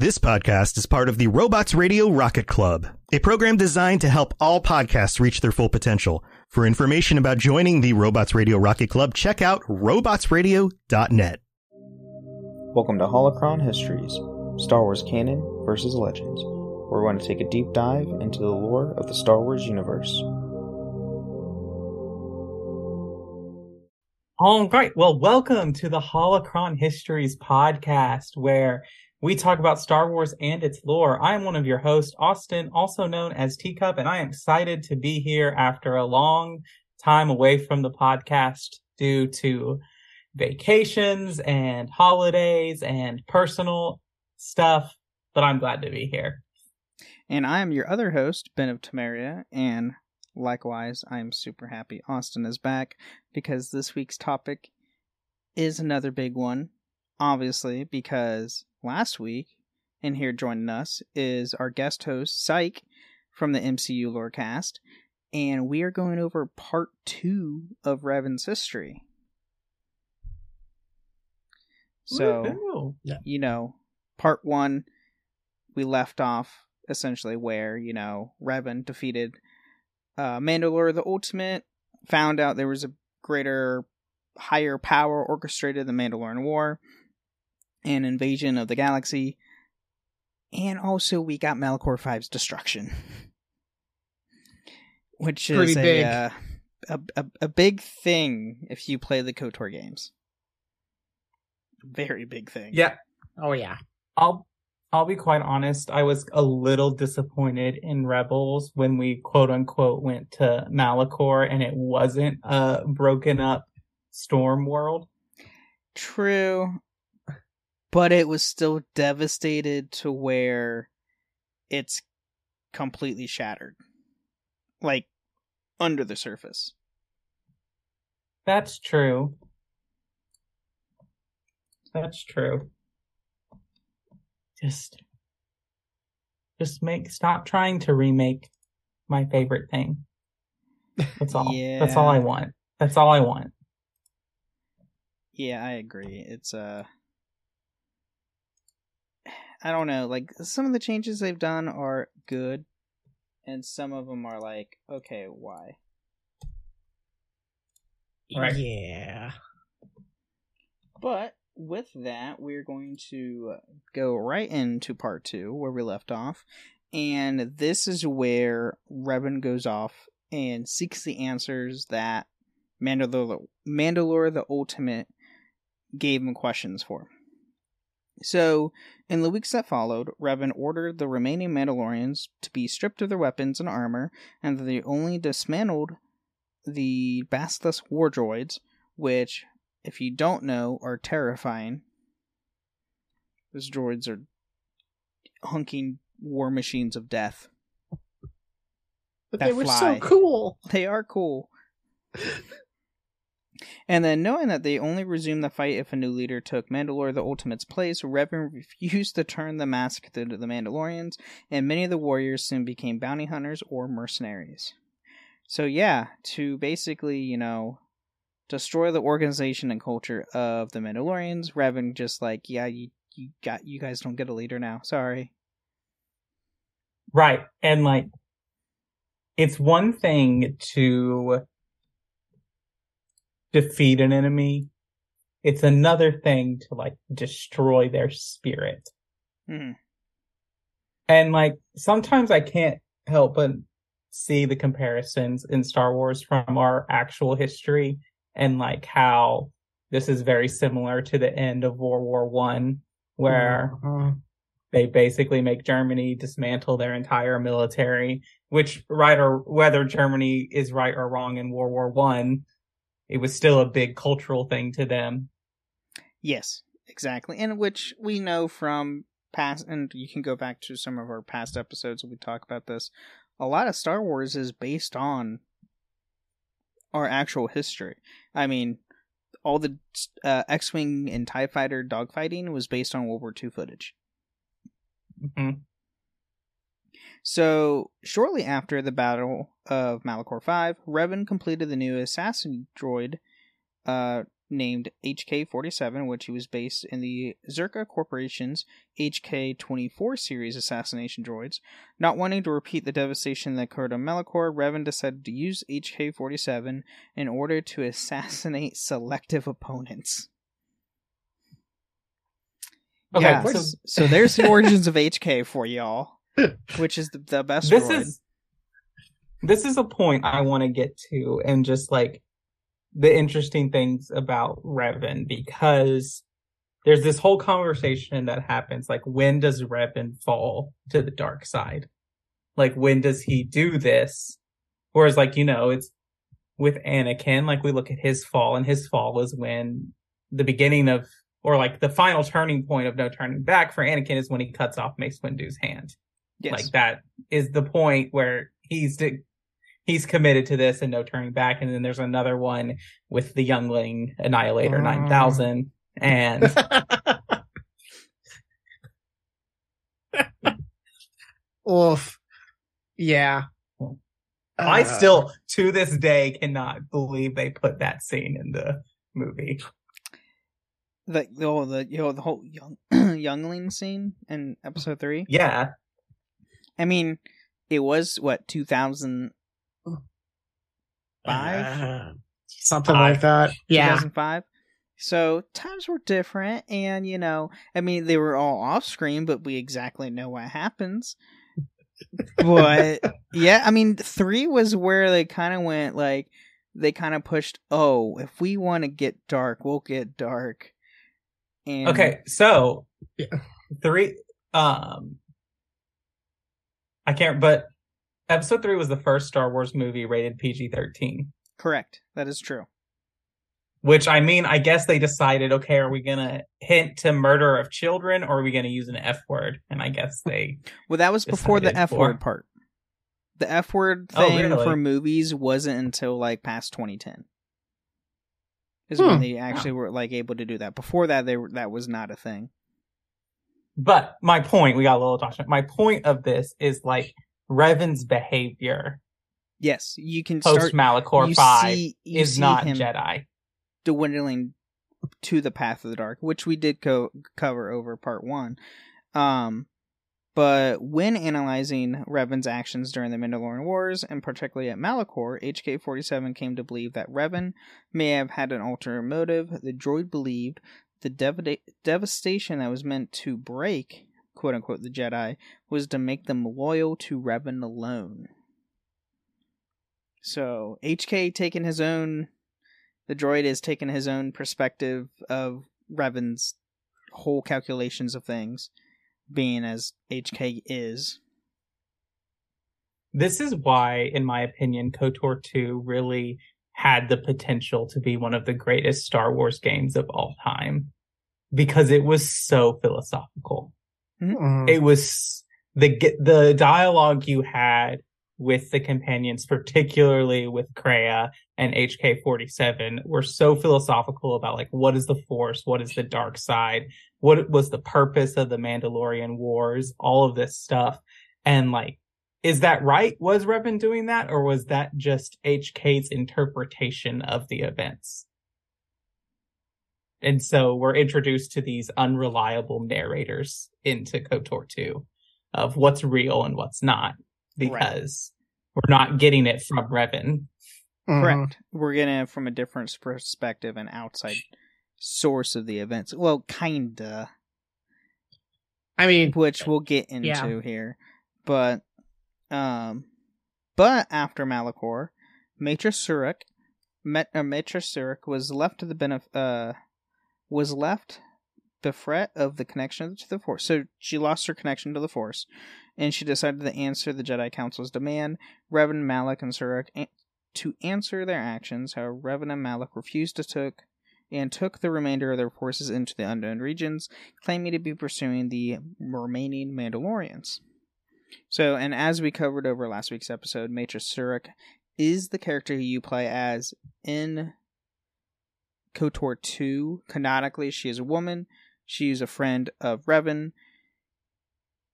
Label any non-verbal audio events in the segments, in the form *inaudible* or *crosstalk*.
This podcast is part of the Robots Radio Rocket Club, a program designed to help all podcasts reach their full potential. For information about joining the Robots Radio Rocket Club, check out robotsradio.net. Welcome to Holocron Histories, Star Wars Canon versus Legends, where we're going to take a deep dive into the lore of the Star Wars universe. All right. Well, welcome to the Holocron Histories podcast, where we talk about Star Wars and its lore. I am one of your hosts, Austin, also known as Teacup, and I am excited to be here after a long time away from the podcast due to vacations and holidays and personal stuff. But I'm glad to be here. And I am your other host, Ben of Temeria, and likewise, I am super happy Austin is back because this week's topic is another big one, obviously, because last week, and here joining us is our guest host, Psych, from the MCU Lorecast, and we are going over part two of Revan's history. So, Woohoo. you know, part one, we left off essentially where, you know, Revan defeated uh, Mandalore the Ultimate, found out there was a greater, higher power orchestrated the Mandalorian War, and invasion of the galaxy, and also we got Malachor 5's destruction. *laughs* Which is a, big. uh, a, a a big thing if you play the KOTOR games. Very big thing. Yeah, Oh yeah. I'll I'll be quite honest. I was a little disappointed in Rebels when we quote unquote went to Malachor and it wasn't a broken up storm world. True. But it was still devastated to where it's completely shattered. Like under the surface. That's true. That's true. Just just make stop trying to remake my favorite thing. That's all. That's all I *laughs* want. That's all I want. Yeah, I agree. It's uh I don't know, like some of the changes they've done are good and some of them are like, okay, why? Right. Yeah. But with that, we're going to go right into part two where we left off. And this is where Revan goes off and seeks the answers that Mandalore, Mandalore the Ultimate gave him questions for. So, in the weeks that followed, Revan ordered the remaining Mandalorians to be stripped of their weapons and armor, and they only dismantled the Basilisk war droids, which if you don't know, are terrifying. Those droids are hunking war machines of death. But they were fly. so cool. They are cool. *laughs* and then, knowing that they only resumed the fight if a new leader took Mandalore the Ultimate's place, Revan refused to turn the mask to the Mandalorians, and many of the warriors soon became bounty hunters or mercenaries. So, yeah, to basically, you know, destroy the organization and culture of the Mandalorians, Revan just like, yeah, you, you got, you guys don't get a leader now. Sorry. Right. And like, it's one thing to defeat an enemy. It's another thing to like destroy their spirit. Mhm. And like, sometimes I can't help but see the comparisons in Star Wars from our actual history and like how this is very similar to the end of World War One, where Uh-huh. they basically make Germany dismantle their entire military, which right or whether Germany is right or wrong in World War One, it was still a big cultural thing to them. Yes, exactly. And which we know from past, and you can go back to some of our past episodes and we talk about this. A lot of Star Wars is based on our actual history. I mean, all the uh, X-wing and Tie Fighter dogfighting was based on World War II footage. Mhm. So, shortly after the Battle of Malachor 5, Revan completed the new assassin droid uh, named HK-47, which he was based in the Czerka Corporation's HK-24 series assassination droids. Not wanting to repeat the devastation that occurred on Malachor, Revan decided to use HK-47 in order to assassinate *laughs* selective opponents. Okay, yeah, so, so there's the origins of HK for y'all, *laughs* which is the, the best this droid. is this is a point I want to get to and just like the interesting things about Revan because there's this whole conversation that happens like when does Revan fall to the dark side? Like when does he do this? Whereas like you know it's with Anakin like we look at his fall and his fall is when the beginning of or like the final turning point of no turning back for Anakin is when he cuts off Mace Windu's hand yes. like that is the point where he's he's committed to this and no turning back and then there's another one with the youngling annihilator Mm. 9000 and *laughs* Oof. Yeah. i Uh, still to this day cannot believe they put that scene in the movie the oh, the you know the whole young *clears throat* youngling scene in episode three. yeah I mean, it was what two thousand five, uh, *laughs* something Five. like that. Yeah. thousand five. So times were different, and you know, I mean, they were all off screen, but we exactly know what happens. but *laughs* yeah, I mean, three was where they kind of went like they kind of pushed. Oh, if we want to get dark, we'll get dark. And okay so Yeah. three um i can't but episode 3 was the first star wars movie rated pg-13 correct. That is true. Which I mean, I guess they decided, okay, are we gonna hint to murder of children or are we gonna use an F word? And I guess they *laughs* Well, that was before the F word part. The F word Oh, thing really? for movies wasn't until like past 2010. Is Hmm. when they actually were like able to do that. Before that, they were that was not a thing. But my point, we got a little attachment. My point of this is like Revan's behavior Yes, you can post. Malachor five see, is not Jedi. dwindling to the path of the dark, which we did co- cover over part one. Um, but when analyzing Revan's actions during the Mandalorian Wars, and particularly at Malachor, HK-47 came to believe that Revan may have had an ulterior motive. The droid believed the dev- devastation that was meant to break, quote unquote, the Jedi was to make them loyal to Revan alone. So HK taking his own the droid is taking his own perspective of Revan's whole calculations of things, being as HK is. This is why, in my opinion, KOTOR 2 really had the potential to be one of the greatest Star Wars games of all time. Because it was so philosophical. Mm. it was the the dialogue you had with the companions, particularly with Kreia and HK47, were so philosophical about like what is the Force, what is the dark side, what was the purpose of the Mandalorian Wars, all of this stuff, and like. Is that right? Was Revan doing that, or was that just HK's interpretation of the events? And so we're introduced to these unreliable narrators into KOTOR 2 of what's real and what's not because we're not getting it from Revan. Mhm. Correct. We're getting it from a different perspective and outside source of the events. Well, kinda, I mean, which we'll get into Yeah. here. But, um, but after Malachor, Matra Surik, Met, uh, Matra Surik was left to the benef- uh, was left bereft of the connection to the Force. So she lost her connection to the Force, and she decided to answer the Jedi Council's demand. Revan, Malak, and Surik a- to answer their actions. However, Revan and Malak refused to took and took the remainder of their forces into the unknown regions, claiming to be pursuing the remaining Mandalorians. So, and as we covered over last week's episode, Matra Surik is the character who you play as in KOTOR 2. Canonically, she is a woman. She is a friend of Revan.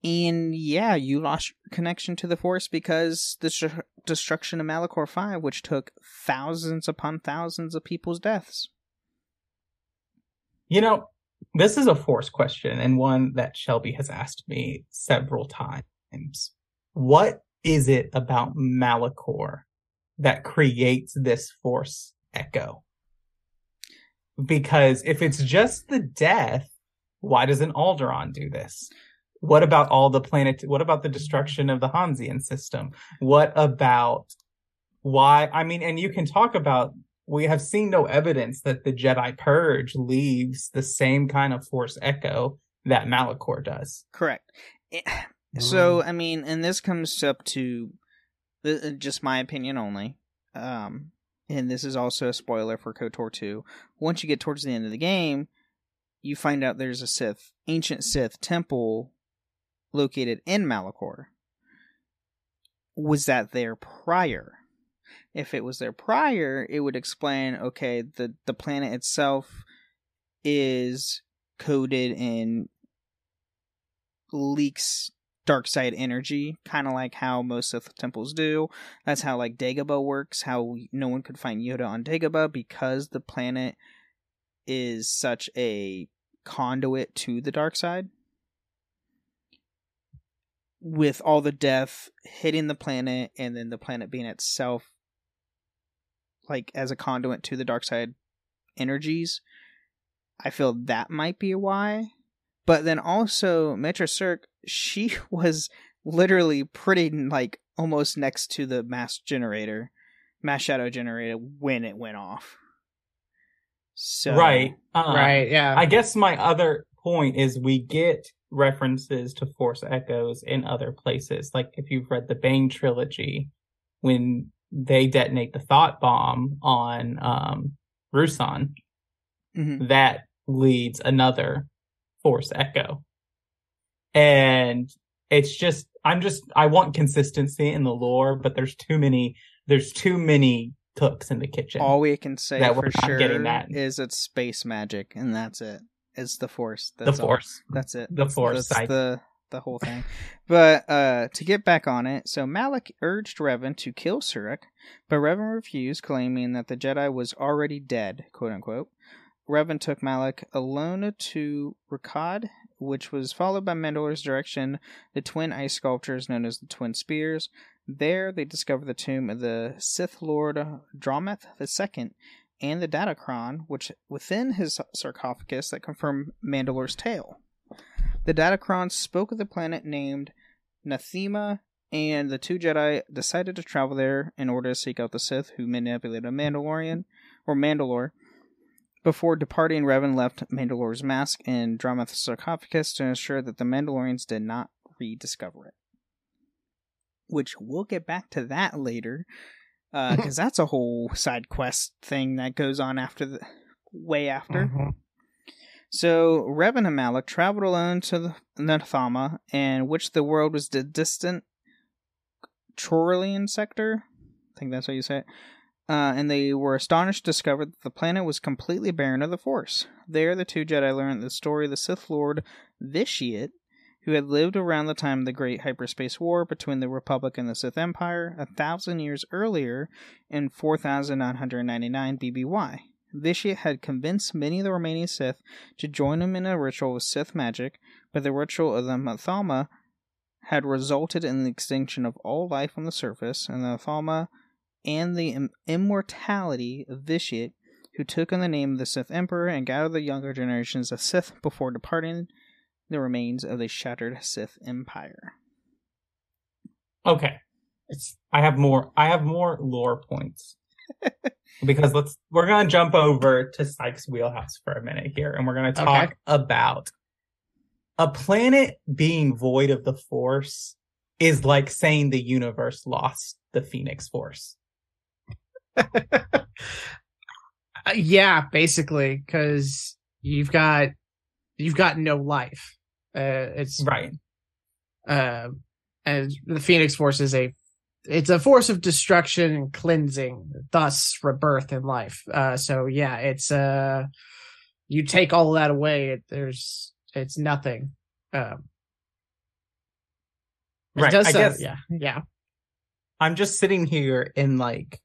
And yeah, you lost connection to the Force because the destru- destruction of Malachor 5, which took thousands upon thousands of people's deaths. You know, this is a force question and one that Shelby has asked me several times. What is it about Malachor that creates this force echo? Because if it's just the death, why doesn't Alderaan do this? What about all the planet? What about the destruction of the Hosnian system? What about why? I mean, and you can talk about we have seen no evidence that the Jedi Purge leaves the same kind of force echo that Malachor does. Correct. Eh, So, I mean, and this comes up to uh, just my opinion only. Um, and this is also a spoiler for KOTOR 2. Once you get towards the end of the game, you find out there's a Sith, ancient Sith temple located in Malachor. Was that there prior? If it was there prior, it would explain okay, the, the planet itself is coded in leaks dark side energy, kind of like how most Sith temples do. That's how like Dagobah works. How no one could find Yoda on Dagobah because the planet is such a conduit to the dark side. With all the death hitting the planet, and then the planet being itself like as a conduit to the dark side energies, I feel that might be why. But then also, Meetra Surik, she *laughs* was literally pretty like almost next to the mass generator, mass shadow generator when it went off. So Right. Uh, right. Yeah. I guess my other point is we get references to Force Echoes in other places. Like if you've read the Bane trilogy, when they detonate the thought bomb on um Ruusan, Mhm. that leads another Force Echo. And it's just I'm just I want consistency in the lore, but there's too many there's too many cooks in the kitchen. all we can say That for sure getting that. is it's space magic, and that's it. It's the Force. the That's all. Force. That's it. The That's- Force That's side. the the whole thing. *laughs* but uh to get back on it, so Malik urged Revan to kill Surik, but Revan refused, claiming that the Jedi was already dead, quote unquote. Revan took Malik alone to Rekkiad, which was followed by Mandalore's direction, the twin ice sculptures known as the Twin Spears. There, they discovered the tomb of the Sith Lord Dramath II and the Datacron, which within his sarcophagus that confirmed Mandalore's tale. The Datacron spoke of the planet named Nathema, and the two Jedi decided to travel there in order to seek out the Sith who manipulated a Mandalorian or Mandalore. Before departing, Revan left Mandalore's mask in Dramath's sarcophagus to ensure that the Mandalorians did not rediscover it. Which we'll get back to that later, because that's a whole side quest thing that goes on after the way after. Mhm. So Revan and Malik traveled alone to the Nathema, in which the world was the distant Trorlian sector. I think that's how you say it. Uh, and they were astonished to discover that the planet was completely barren of the Force. There, the two Jedi learned the story of the Sith Lord Vitiate, who had lived around the time of the Great Hyperspace War between the Republic and the Sith Empire a thousand years earlier in 4999 BBY. Vitiate had convinced many of the remaining Sith to join him in a ritual with Sith magic, but the ritual of the Nathema had resulted in the extinction of all life on the surface, and the Nathema and the im- immortality of Vitiate, who took on the name of the Sith Emperor and gathered the younger generations of Sith before departing the remains of the shattered Sith Empire. Okay. It's I have more I have more lore points. *laughs* because let's we're gonna jump over to Sykes wheelhouse for a minute here and we're gonna talk Okay. about a planet being void of the force is like saying the universe lost the Phoenix Force. *laughs* Uh, yeah, basically, because you've got you've got no life. Uh, it's Right. uh, and the Phoenix Force is a it's a force of destruction and cleansing, thus rebirth and life. Uh, so yeah, it's uh, you take all that away, it, there's it's nothing. Um, Right. I guess yeah, yeah. I'm just sitting here in like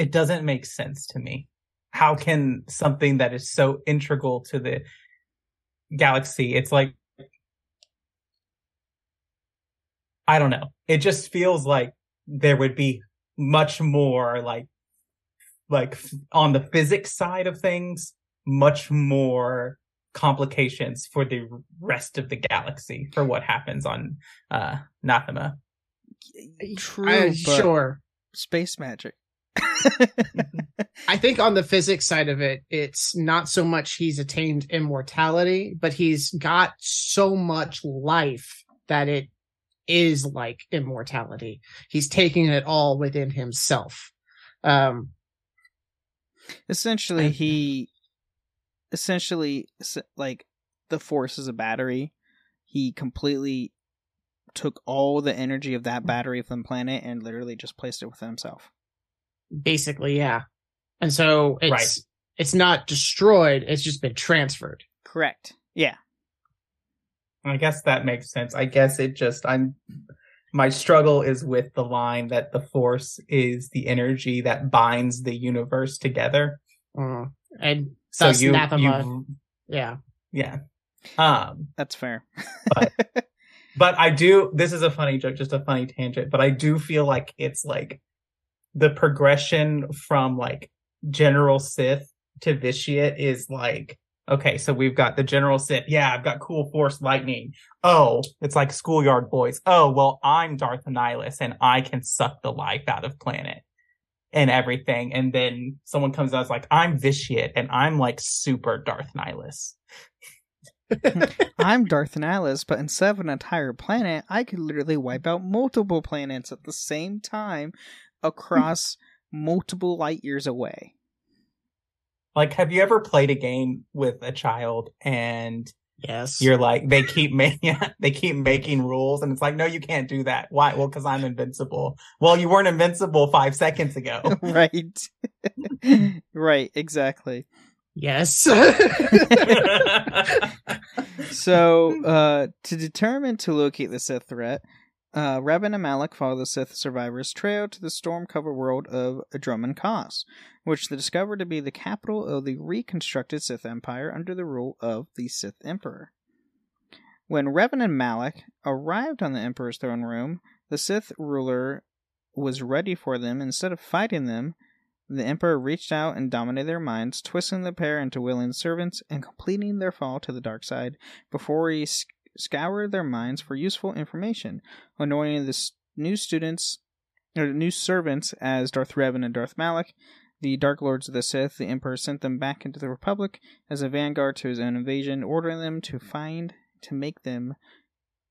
it doesn't make sense to me. How can something that is so integral to the galaxy, it's like I don't know. It just feels like there would be much more like like on the physics side of things, much more complications for the rest of the galaxy for what happens on uh Nathema. True, but sure. space magic. I think on the physics side of it, it's not so much he's attained immortality, but he's got so much life that it is like immortality. He's taking it all within himself. Um, essentially he essentially like the force is a battery he completely took all the energy of that battery from the planet and literally just placed it within himself basically, yeah. And so it's Right. it's not destroyed; it's just been transferred. correct yeah I guess that makes sense. I guess it just I'm my struggle is with the line that the force is the energy that binds the universe together. Mm. And So Thus, you, anathema. you yeah, yeah. Um that's fair *laughs* but I do this is a funny joke, just a funny tangent, but I do feel like it's like the progression from like General Sith to Vitiate is like okay, so we've got the General Sith. Yeah, I've got cool force lightning. Oh, it's like schoolyard boys. Oh, well, I'm Darth Nihilus and I can suck the life out of planet and everything. And then someone comes out like, I'm Vitiate and I'm like super Darth Nihilus. *laughs* i'm darth Nihilus, but instead of an entire planet i could literally wipe out multiple planets at the same time across multiple light years away. Like, have you ever played a game with a child and yes. you're like they keep making *laughs* they keep making rules and it's like no you can't do that. Why? Well because i'm invincible. Well you weren't invincible five seconds ago. *laughs* *laughs* Right. Right exactly. Yes. so uh to determine to locate the sith threat uh and Malik follow the Sith survivors' trail to the storm-covered world of Dromund Kaas, which they discover to be the capital of the reconstructed Sith Empire under the rule of the Sith Emperor. When Revan and Malik arrived on the Emperor's throne room, the Sith ruler was ready for them. Instead of fighting them, the Emperor reached out and dominated their minds, twisting the pair into willing servants and completing their fall to the dark side before he sc- scoured their minds for useful information, anointing the new students or new servants as Darth Revan and Darth Malak. The Dark Lords of the Sith, the Emperor sent them back into the Republic as a vanguard to his own invasion, ordering them to find to make them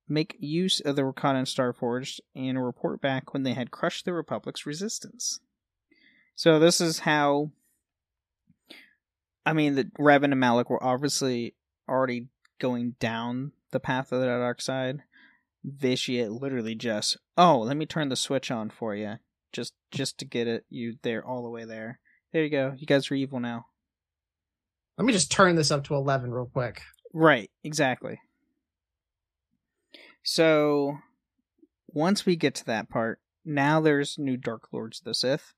make use of the Rakatan Starforged and report back when they had crushed the Republic's resistance. So this is how I mean the Revan and Malik were obviously already going down the path of the dark side. Vitiate literally just oh, let me turn the switch on for you. Just just to get it you there all the way there. There you go. You guys are evil now. Let me just turn this up to eleven real quick. Right, exactly. So once we get to that part, now there's new Dark Lords of the Sith.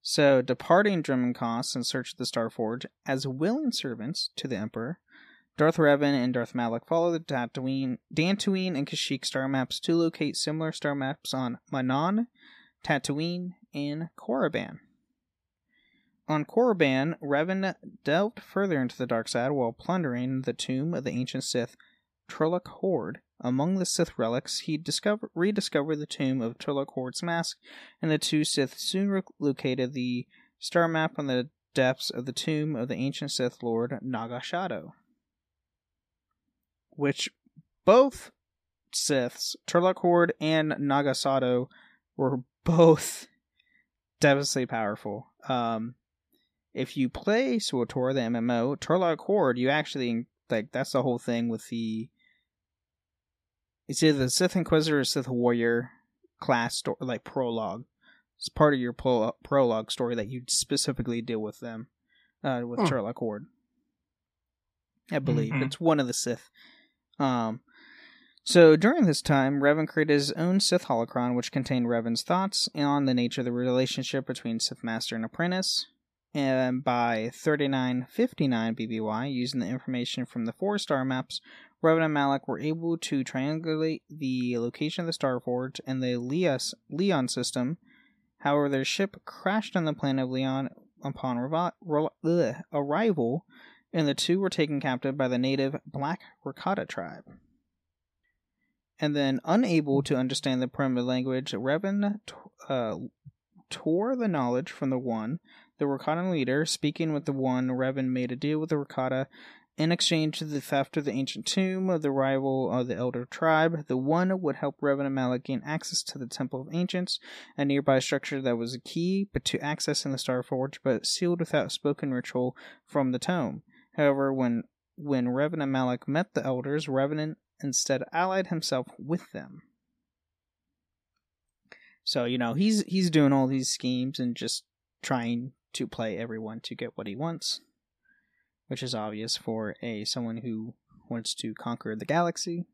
So departing Dromund Kaas in search of the Starforge as willing servants to the Emperor, Darth Revan and Darth Malak follow the Tatooine, Dantooine, and Kashyyyk star maps to locate similar star maps on Manaan, Tatooine, and Korriban. On Korriban, Revan delved further into the dark side while plundering the tomb of the ancient Sith Tulak Hord. Among the Sith relics, he discovered, rediscovered the tomb of Tulak Hord's mask, and the two Sith soon located the star map on the depths of the tomb of the ancient Sith Lord Naga Sadow. Which both Siths, Tulak Hord and Naga Sadow, were both devastatingly powerful. Um, if you play SWTOR, the MMO, Tulak Hord, you actually like that's the whole thing with the it's either the Sith Inquisitor or Sith Warrior class story, like prologue. It's part of your pro- prologue story that you specifically deal with them, uh, with Hmm. Tulak Hord. I believe Mhm. it's one of the Sith. Um, So during this time, Revan created his own Sith holocron, which contained Revan's thoughts on the nature of the relationship between Sith Master and apprentice. And by 3959 BBY, using the information from the four star maps, Revan and Malak were able to triangulate the location of the Star Forge and the Leos, Lehon system. However, their ship crashed on the planet of Lehon upon revi- re- ugh, arrival, and the two were taken captive by the native Black Rakata tribe. And then, unable to understand the primitive language, Revan uh, tore the knowledge from the one, the Rakata leader. Speaking with the one, Revan made a deal with the Rakata in exchange for the theft of the ancient tomb of the rival of the Elder tribe. The one would help Revan and Malak gain access to the Temple of Ancients, a nearby structure that was a key but to accessing the Star Forge, but sealed without spoken ritual from the tome. However, when when Revan and Malak met the elders, Revenant instead allied himself with them. So, you know, he's he's doing all these schemes and just trying to play everyone to get what he wants, which is obvious for a someone who wants to conquer the galaxy.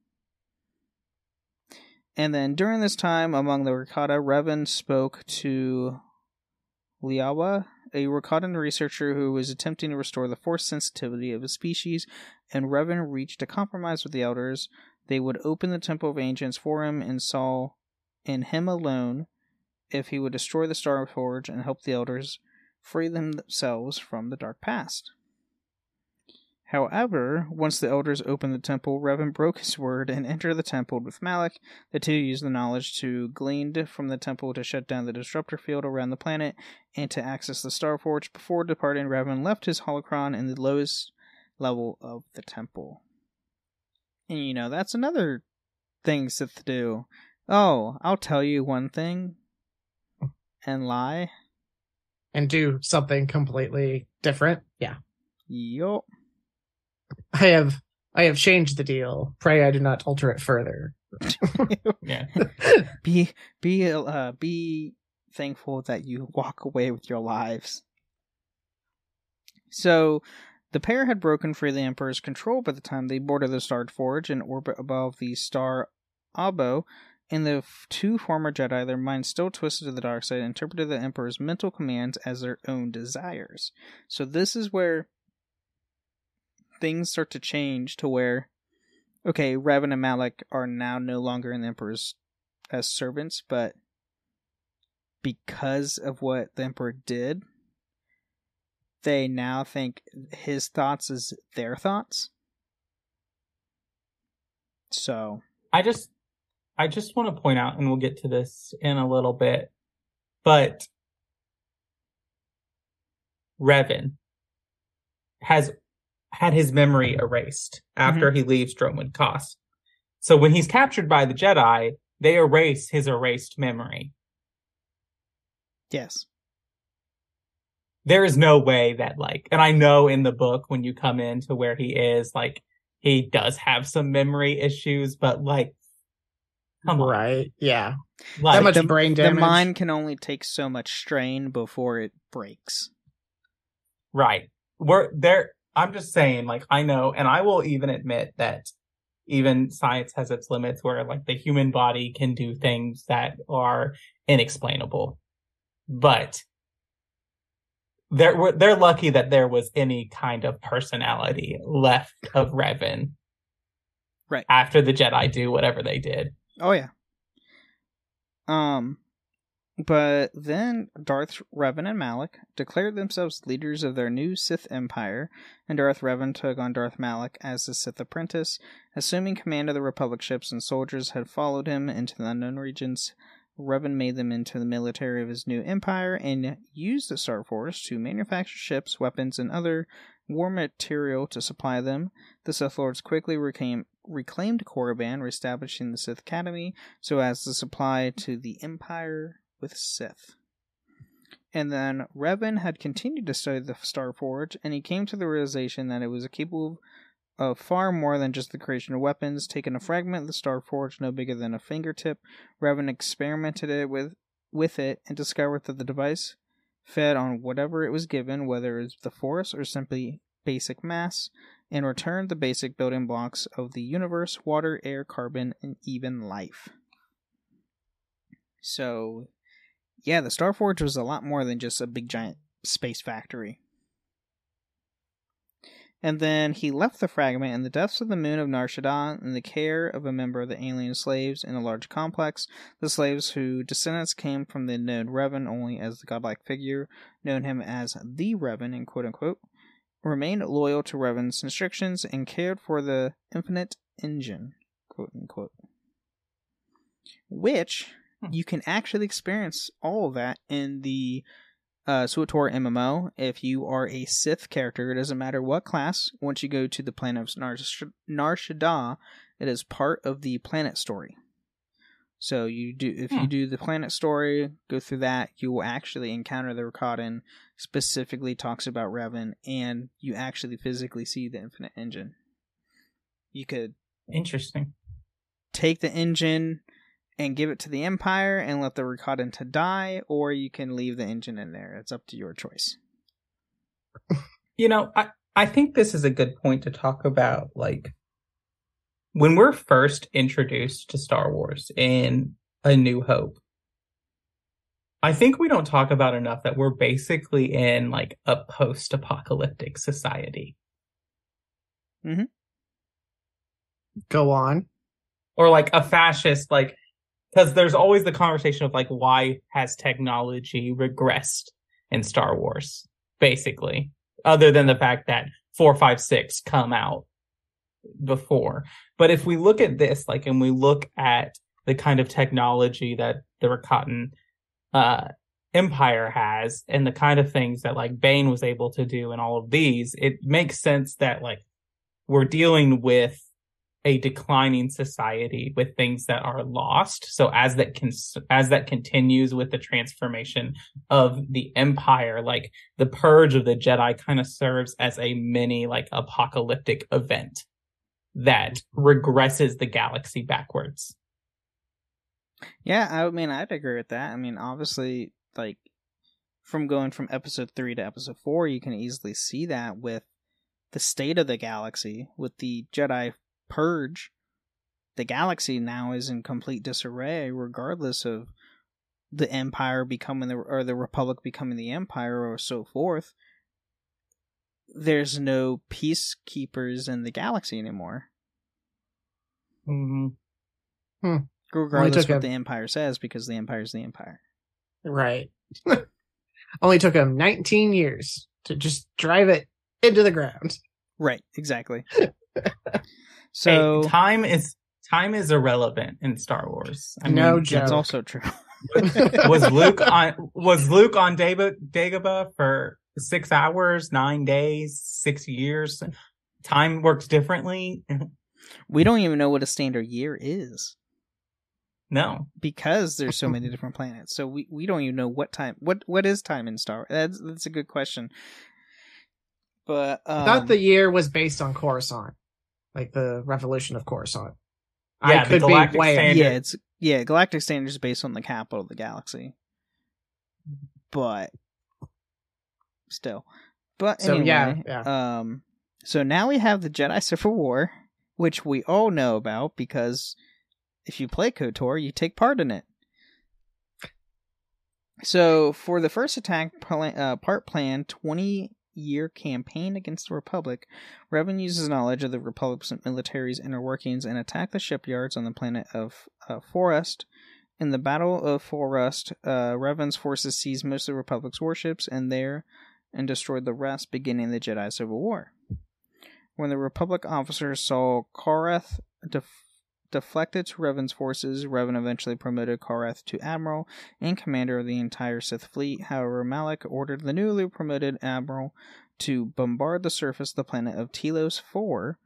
And then during this time among the Rakata, Revan spoke to Liawa, a Rakatan researcher who was attempting to restore the force sensitivity of his species, and Revan reached a compromise with the elders. They would open the Temple of Ancients for him and saw in him alone if he would destroy the Star Forge and help the elders free themselves from the dark past. However, once the elders opened the temple, Revan broke his word and entered the temple with Malak. The two used the knowledge to gleaned from the temple to shut down the disruptor field around the planet and to access the Star Forge. Before departing, Revan left his holocron in the lowest level of the temple. And you know, that's another thing Sith do. Oh, I'll tell you one thing and lie. And do something completely different. Yeah. Yup. I have I have changed the deal. Pray I do not alter it further. *laughs* Yeah. *laughs* be be uh be thankful that you walk away with your lives. So the pair had broken free of the Emperor's control by the time they boarded the Star Forge in orbit above the star Abo, and the f- two former Jedi, their minds still twisted to the dark side, interpreted the Emperor's mental commands as their own desires. So this is where things start to change to where okay, Revan and Malak are now no longer in the Emperor's as servants, but because of what the Emperor did, they now think his thoughts is their thoughts. So I just I just want to point out, and we'll get to this in a little bit, but Revan has had his memory mm-hmm. erased after mm-hmm. he leaves Dromund Kaas. So when he's captured by the Jedi, they erase his erased memory. yes, There is no way that like, and I know in the book when you come into where he is, like he does have some memory issues, but like, come on, Right. Yeah. like, that much the, brain damage. the mind can only take so much strain before it breaks. Right. We're there. I'm just saying, like, I know, and I will even admit that even science has its limits where, like, the human body can do things that are inexplainable. But they're, we're- they're lucky that there was any kind of personality left of Revan. Right. After the Jedi do whatever they did. Oh yeah. Um, but then Darth Revan and Malak declared themselves leaders of their new Sith Empire, and Darth Revan took on Darth Malak as the Sith apprentice, assuming command of the Republic ships and soldiers had followed him into the unknown regions. Revan made them into the military of his new empire and used the Star Forge to manufacture ships, weapons, and other war material to supply them. The Sith Lords quickly recame, reclaimed Korriban, reestablishing the Sith Academy so as to supply to the Empire with Sith. And then Revan had continued to study the Star Forge, and he came to the realization that it was capable of far more than just the creation of weapons. Taking a fragment of the Star Forge, no bigger than a fingertip, Revan experimented it with with it and discovered that the device fed on whatever it was given, whether it's the Force or simply basic mass. and returned the basic building blocks of the universe water, air, carbon, and even life. So, yeah, the Starforge was a lot more than just a big giant space factory. And then he left the fragment in the depths of the moon of Nar Shaddaa in the care of a member of the alien slaves in a large complex. The slaves, whose descendants came from the known Revan only as the godlike figure, known him as the Revan, in quote unquote, remained loyal to Revan's instructions and cared for the infinite engine, quote unquote. Which Hmm. you can actually experience all of that in the uh, SWTOR MMO. If you are a Sith character, it doesn't matter what class. Once you go to the planet of Nar, Nar Shaddaa, it is part of the planet story. So you do if you Hmm. do the planet story, go through that, you will actually encounter the Rakatan. Specifically talks about Revan, and you actually physically see the Infinite Engine. You could Interesting. take the engine and give it to the Empire and let the Rakatan to die, or you can leave the engine in there. It's up to your choice. You know, I, I think this is a good point to talk about. Like, when we're first introduced to Star Wars in A New Hope, I think we don't talk about enough that we're basically in like a post apocalyptic society. Hmm. Go on. or like a fascist like because there's always the conversation of like why has technology regressed in star wars basically other than the fact that 456 come out before. But if we look at this like and we look at the kind of technology that the Rakatan uh empire has and the kind of things that like bane was able to do and all of these it makes sense that like we're dealing with a declining society with things that are lost. So as that can as that continues with the transformation of the empire, like the purge of the Jedi kind of serves as a mini like apocalyptic event that regresses the galaxy backwards. Yeah, I mean, I'd agree with that. I mean, obviously, like from going from episode three to episode four, you can easily see that with the state of the galaxy, with the Jedi purge. The galaxy now is in complete disarray, regardless of the Empire becoming the or the Republic becoming the Empire or so forth. There's no peacekeepers in the galaxy anymore, Mm-hmm. regardless took what the Empire says, because the Empire's the Empire. Right. *laughs* Only took him 19 years to just drive it into the ground. Right, exactly. *laughs* so hey, time is time is irrelevant in Star Wars. I No mean, joke. that's also true. *laughs* was Luke on was Luke on Dagobah, Dagobah for six hours, nine days, six years? Time works differently. *laughs* we don't even know what a standard year is No, because there's so many different planets. So we, we don't even know what time what what is time in Star. That's that's a good question. But um, I thought the year was based on Coruscant, like the revolution of Coruscant. Yeah, I the could be Galactic way Standard. yeah, it's yeah, galactic standard is based on the capital of the galaxy. But still, but So, anyway, yeah, yeah. um, so now we have the Jedi Civil War, which we all know about because if you play KOTOR, you take part in it. So for the first attack pla- uh, part plan, twenty year campaign against the Republic, Revan uses knowledge of the Republic's military's inner workings and attack the shipyards on the planet of uh, Foerost. In the Battle of Foerost, uh, Revan's forces seized most of the Republic's warships and there and destroyed the rest, beginning the Jedi Civil War. When the Republic officers saw Karath def- deflected to Revan's forces, Revan eventually promoted Karath to Admiral and commander of the entire Sith fleet. However, Malik ordered the newly promoted Admiral to bombard the surface of the planet of Telos 4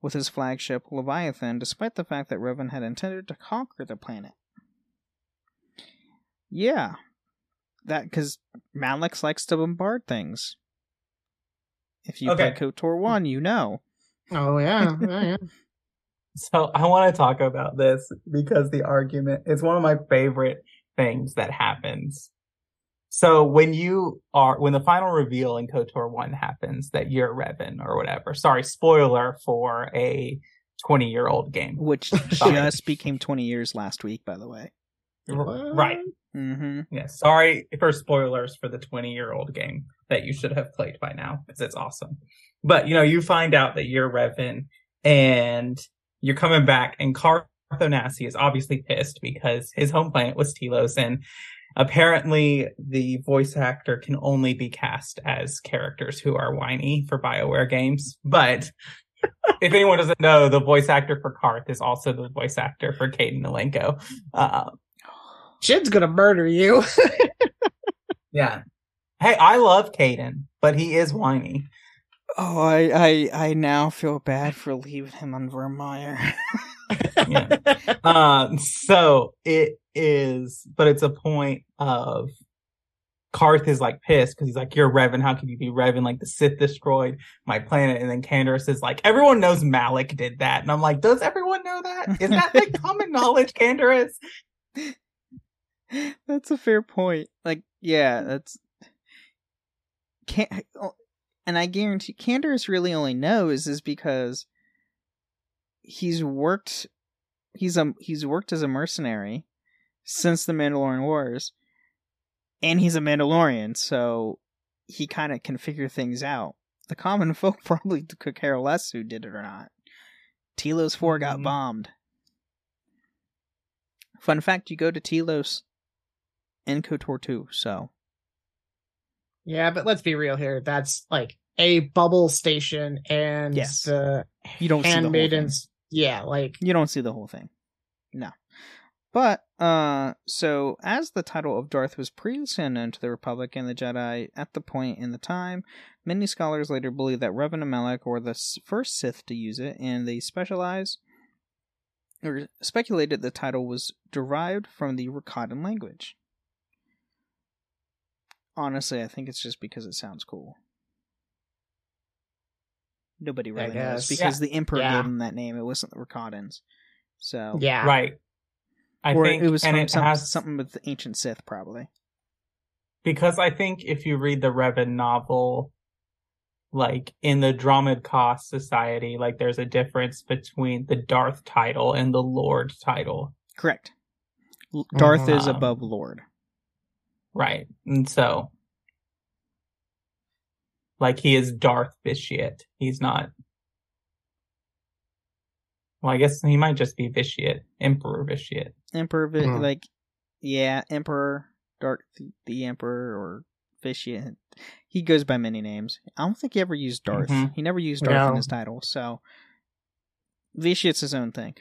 with his flagship Leviathan, despite the fact that Revan had intended to conquer the planet. Yeah, that because Malix likes to bombard things. If you Okay. play KOTOR 1, you know. Oh yeah, *laughs* yeah, yeah. So I want to talk about this because the argument is one of my favorite things that happens So when you are when the final reveal in KOTOR one happens that you're Revan or whatever. Sorry, spoiler for a twenty year old game. Which *laughs* just became twenty years last week, by the way. Right. Mm-hmm. Yeah. Sorry for spoilers for the twenty year old game that you should have played by now because it's awesome. But you know, you find out that you're Revan and you're coming back and Carth Onasi is obviously pissed because his home planet was Telos and apparently the voice actor can only be cast as characters who are whiny for BioWare games. But *laughs* if anyone doesn't know, the voice actor for Carth is also the voice actor for Kaidan Alenko. Uh, Shit's gonna murder you. *laughs* yeah. Hey, I love Kaidan, but he is whiny. Oh, I, I I now feel bad for leaving him on Virmire. *laughs* Yeah. Uh, so it is, but it's a point of Carth is like pissed because he's like, "You're Revan. How can you be Revan? Like the Sith destroyed my planet." And then Canderous is like, "Everyone knows Malak did that." And I'm like, "Does everyone know that? Is that like *laughs* common knowledge, Canderous?" that's a fair point. Like, yeah, that's can't. And I guarantee Canderous really only knows is because he's worked. He's a he's worked as a mercenary since the Mandalorian Wars, and he's a Mandalorian, so he kind of can figure things out. The common *laughs* folk probably could care less who did it or not. Telos 4 got Mhm. bombed. Fun fact, you go to Telos and KOTOR 2, so. Yeah, but let's be real here. That's like a bubble station and Yes. the You don't see the whole handmaidens. Yeah, like You don't see the whole thing. No. But, uh, so, as the title of Darth was previously unknown to the Republic and the Jedi at the point in the time, many scholars later believe that Revan and Malak were the first Sith to use it, and they specialize or speculated the title was derived from the Rakatan language. Honestly, I think it's just because it sounds cool. Nobody really knows guess. because the Emperor Yeah. gave them that name. It wasn't the Rakatans. So yeah, Right. I or think it was and from it some, has something with the ancient Sith, probably. because I think if you read the Revan novel, like in the Dromund Kaas Society, like there's a difference between the Darth title and the Lord title. Correct. L- Darth is Um, above Lord. Right. And so, like, he is Darth Vitiate. He's not. Well, I guess he might just be Vitiate, Emperor Vitiate. Emperor, Vi- Hmm. like, yeah, Emperor, Darth, the, the Emperor, or Vitiate. He goes by many names. I don't think he ever used Darth. Mhm. He never used Darth in his title, so Vitiate's his own thing.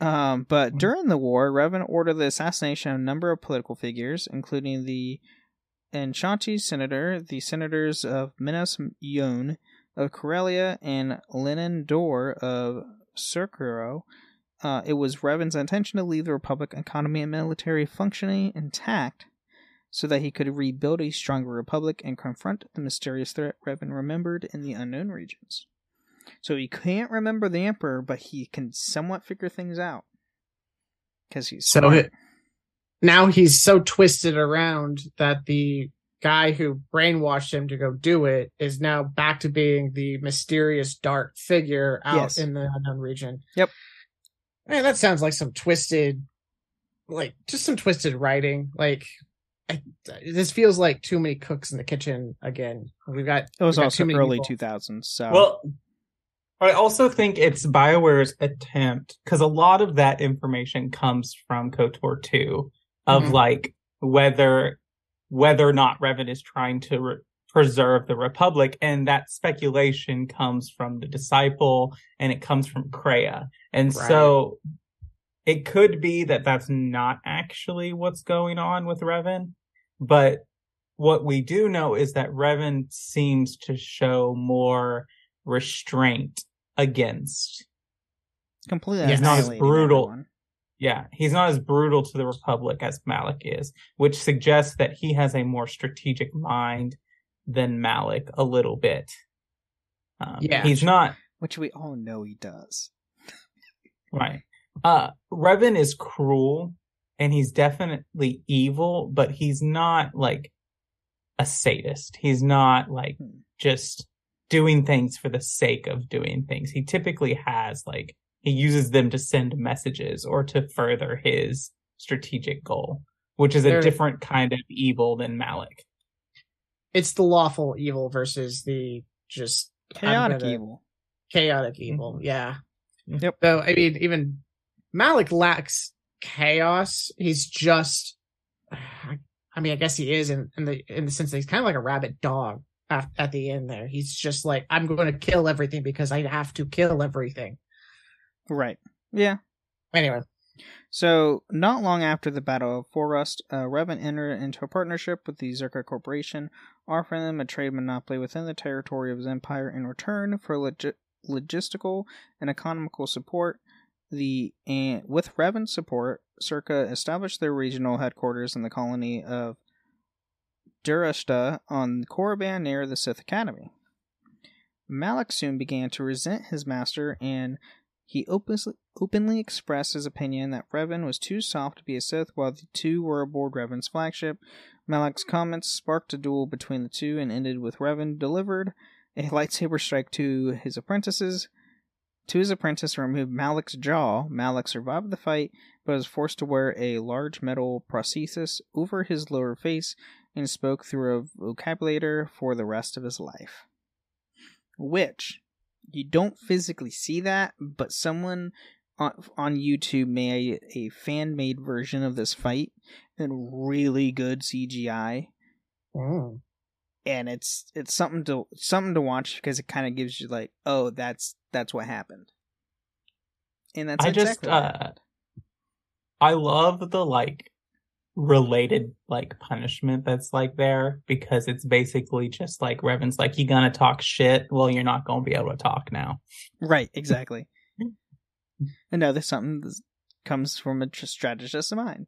Um, but Mhm. during the war, Revan ordered the assassination of a number of political figures, including the Enchanti senator, the senators of Minas Yon of Corellia, and Lenin Dor of Circuro. Uh, it was Revan's intention to leave the Republic economy and military functioning intact so that he could rebuild a stronger Republic and confront the mysterious threat Revan remembered in the unknown regions. So he can't remember the Emperor, but he can somewhat figure things out. Because he's So smart. it- now he's so twisted around that the guy who brainwashed him to go do it is now back to being the mysterious dark figure out Yes. in the unknown region. Yep. Man, that sounds like some twisted, like just some twisted writing. Like I, this feels like too many cooks in the kitchen again. We've got it was we've got also too many early 2000s. So Well, I also think it's BioWare's attempt, because a lot of that information comes from KOTOR 2, of Mhm. like whether whether or not Revan is trying to re- preserve the Republic, and that speculation comes from the Disciple and it comes from Kreia, and Right. so it could be that that's not actually what's going on with Revan, but what we do know is that Revan seems to show more restraint against. completely He's not as brutal. everyone. Yeah, he's not as brutal to the Republic as Malak is, which suggests that he has a more strategic mind than Malak a little bit. Um, Yeah. he's not Which we all know he does. *laughs* right. Uh, Revan is cruel and he's definitely evil, but he's not like a sadist. He's not like Hmm. just doing things for the sake of doing things. He typically has like he uses them to send messages or to further his strategic goal, which is a There- different kind of evil than Malak. It's the lawful evil versus the just Chaotic gonna- evil. chaotic evil. Mhm. Yeah. Yep. So I mean, even Malak lacks chaos. He's just. *sighs* I mean, I guess he is in, in the in the sense that he's kind of like a rabid dog at, at the end. There, he's just like, I'm going to kill everything because I have to kill everything. Right. Yeah. Anyway, So, not long after the Battle of Foerost, uh, Revan entered into a partnership with the Czerka Corporation, offering them a trade monopoly within the territory of his empire in return for logi- logistical and economical support. The and with Revan's support, Czerka established their regional headquarters in the colony of Dreshdae on Korriban near the Sith Academy. Malak soon began to resent his master and he openly, openly expressed his opinion that Revan was too soft to be a Sith while the two were aboard Revan's flagship. Malak's comments sparked a duel between the two and ended with Revan delivered a lightsaber strike to his apprentices. To his apprentice removed Malak's jaw. Malik survived the fight, but was forced to wear a large metal prosthesis over his lower face and spoke through a vocabulator for the rest of his life. Which, you don't physically see that, but someone on, on YouTube made a fan made version of this fight in really good CGI, mm. and it's it's something to something to watch because it kind of gives you like, oh, that's that's what happened, and that's I just uh. I love the like related like punishment that's like there because it's basically just like Revan's like you gonna talk shit? Well you're not gonna be able to talk now. Right, exactly. *laughs* and no, there's something that comes from a tr- strategist of mine.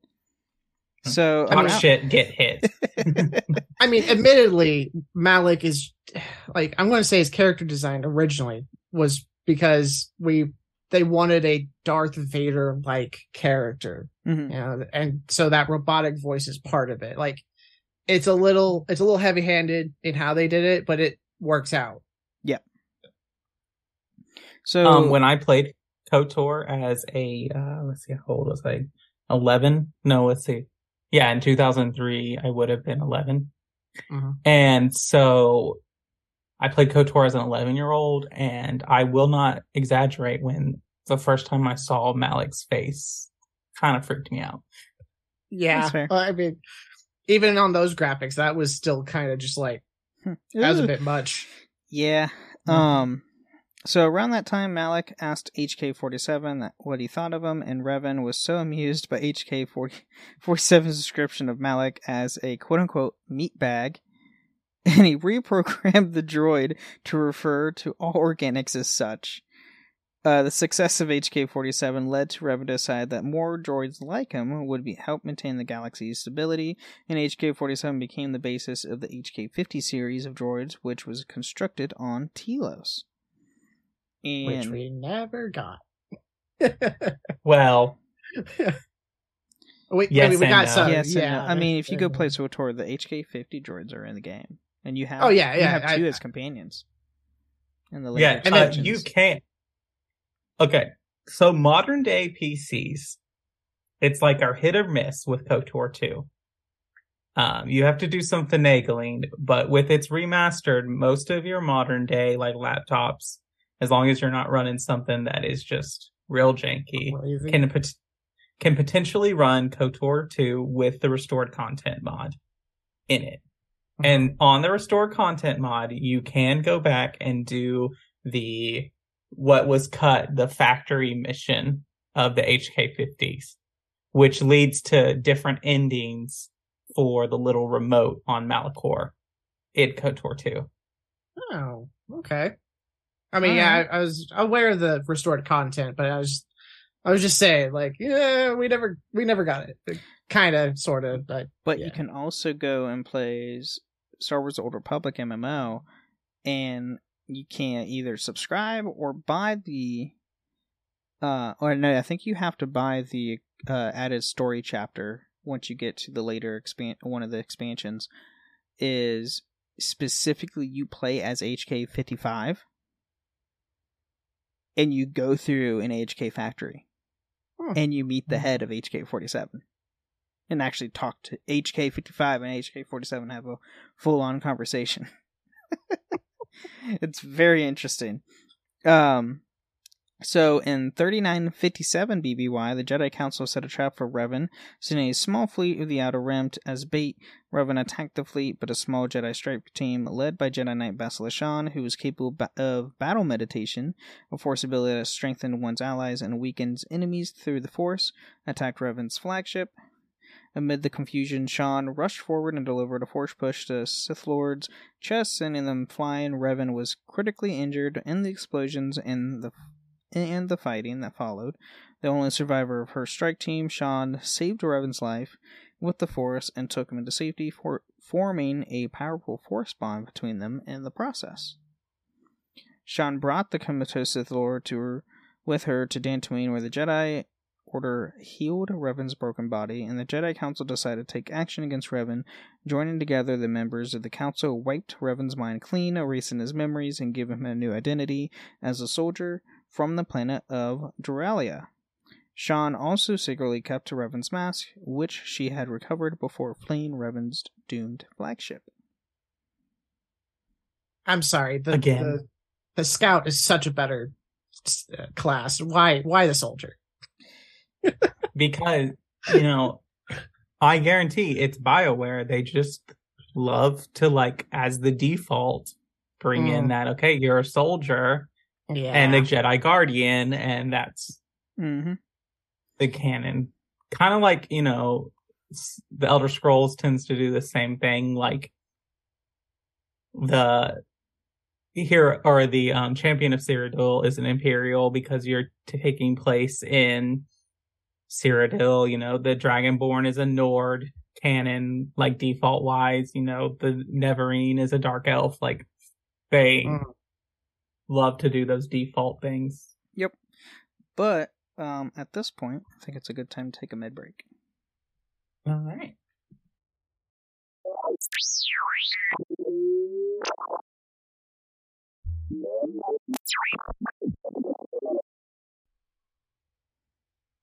Hmm. So talk I mean, shit get hit. *laughs* I mean, admittedly, Malak is like I'm going to say his character design originally was because we they wanted a Darth Vader like character, mhm. you know, and so that robotic voice is part of it. Like it's a little it's a little heavy handed in how they did it, but it works out. Yeah. So um when I played KOTOR as a uh let's see how old was I 11 no let's see yeah in 2003 I would have been 11 Mhm. and so I played KOTOR as an 11 year old and I will not exaggerate when the first time I saw Malak's face kind of freaked me out Yeah, That's fair. Well, I mean, even on those graphics, that was still kind of just like that was a bit much. Yeah. Mhm. Um. So around that time, Malak asked HK47 what he thought of him, and Revan was so amused by HK47's description of Malak as a quote unquote meat bag, and he reprogrammed the droid to refer to all organics as such. Uh, the success of HK47 led to Revan to decide that more droids like him would be help maintain the galaxy's stability, and HK47 became the basis of the HK50 series of droids, which was constructed on Telos. which we never got. *laughs* well *laughs* we, Yes I mean, we and got no. some. yes, and yeah, no. I mean, if you go yeah. play SWTOR, the HK50 droids are in the game, and you have Oh, yeah, you yeah, have I- two as companions. In the yeah and then you can't okay so modern day PCs it's like our hit or miss with KOTOR 2 um, you have to do some finagling, but with its remastered, most of your modern day like laptops, as long as you're not running something that is just real janky, Crazy. can pot- can potentially run KOTOR 2 with the restored content mod in it. And on the restored content mod, you can go back and do the what was cut, the factory mission of the HK50s, which leads to different endings for the little remote on Malachor in KOTOR 2. Oh, okay. I mean, yeah, I, I was aware of the restored content, but I was, I was just saying, like, yeah, we never, we never got it. Kind of, sort of, but But yeah. you can also go and play Star Wars: The Old Republic MMO, and you can either subscribe or buy the. Uh, or no, I think you have to buy the uh, added story chapter once you get to the later expand one of the expansions. is specifically you play as HK fifty five, and you go through an HK factory, Hmm. and you meet the head of HK forty seven, and actually talk to HK fifty five and HK forty seven have a full on conversation. *laughs* *laughs* it's very interesting. Um, so in 3957 BBY, the Jedi Council set a trap for Revan, sending a small fleet of the Outer Rim as bait. Revan attacked the fleet, but a small Jedi strike team, led by Jedi Knight Bastila Shan, who was capable of battle meditation, a force ability that strengthens one's allies and weakens enemies through the force, attacked Revan's flagship. Amid the confusion, Shan rushed forward and delivered a force push to Sith Lord's chest, sending them flying. Revan was critically injured in the explosions and the and the fighting that followed. The only survivor of her strike team, Shan, saved Revan's life with the Force and took him into safety, for forming a powerful force bond between them in the process. Shan brought the comatose Sith Lord to her, with her to Dantooine, where the Jedi Order healed Revan's broken body, and the Jedi Council decided to take action against Revan. Joining together, the members of the Council wiped Revan's mind clean, erasing his memories and giving him a new identity as a soldier from the planet of Deralia. Shan also secretly kept Revan's mask, which she had recovered before fleeing Revan's doomed flagship. I'm sorry. The, Again. the, the scout is such a better uh, class. Why? Why the soldier? Because you know i guarantee it's bioware they just love to like as the default bring in Mm. that okay you're a soldier Yeah. and a jedi guardian and that's Mm-hmm. the canon kind of like you know the elder scrolls tends to do the same thing like the here or the um, champion of Cyrodiil is an imperial because you're taking place in Cyrodiil. You know, the Dragonborn is a Nord canon, like default wise. You know, the Nerevarine is a dark elf. Like they Mm. love to do those default things. Yep. But um, at this point, I think it's a good time to take a mid break. All right.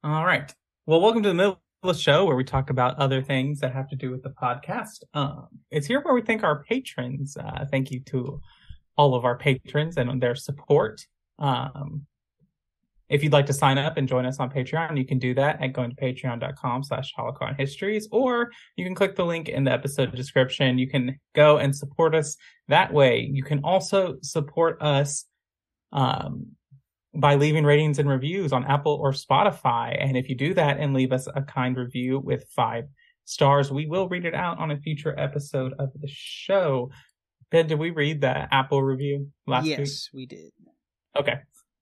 All right. Well, welcome to the middle of the show where we talk about other things that have to do with the podcast. Um, it's here where we thank our patrons. Uh, thank you to all of our patrons and their support. Um, if you'd like to sign up and join us on Patreon, you can do that at going to patreon.com slash holocron histories, or you can click the link in the episode description. You can go and support us that way. You can also support us um, by leaving ratings and reviews on Apple or Spotify. And if you do that and leave us a kind review with five stars, we will read it out on a future episode of the show. Ben, did we read the Apple review last week? yes, we did. Okay.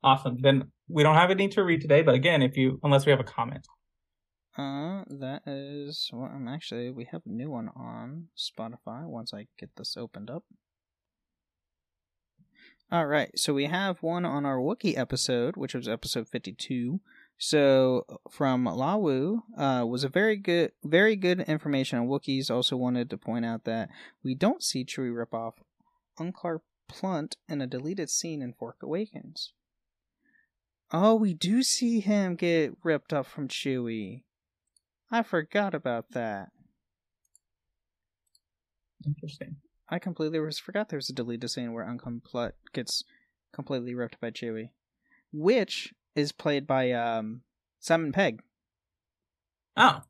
Awesome. Then we don't have any to read today, but again, if you unless we have a comment. Uh, that is well. I'm actually we have a new one on Spotify. Once I get this opened up. All right, so we have one on our Wookiee episode, which was episode 52. So from Lawu, uh, was a very good, very good information on Wookiees. Also wanted to point out that we don't see Chewie rip off Unkar Plutt in a deleted scene in Force Awakens. Oh, we do see him get ripped up from Chewie. I forgot about that. Interesting. I completely was forgot there was a deleted scene where Unkar Plutt gets completely ripped by Chewie, which is played by um Simon Pegg. Oh.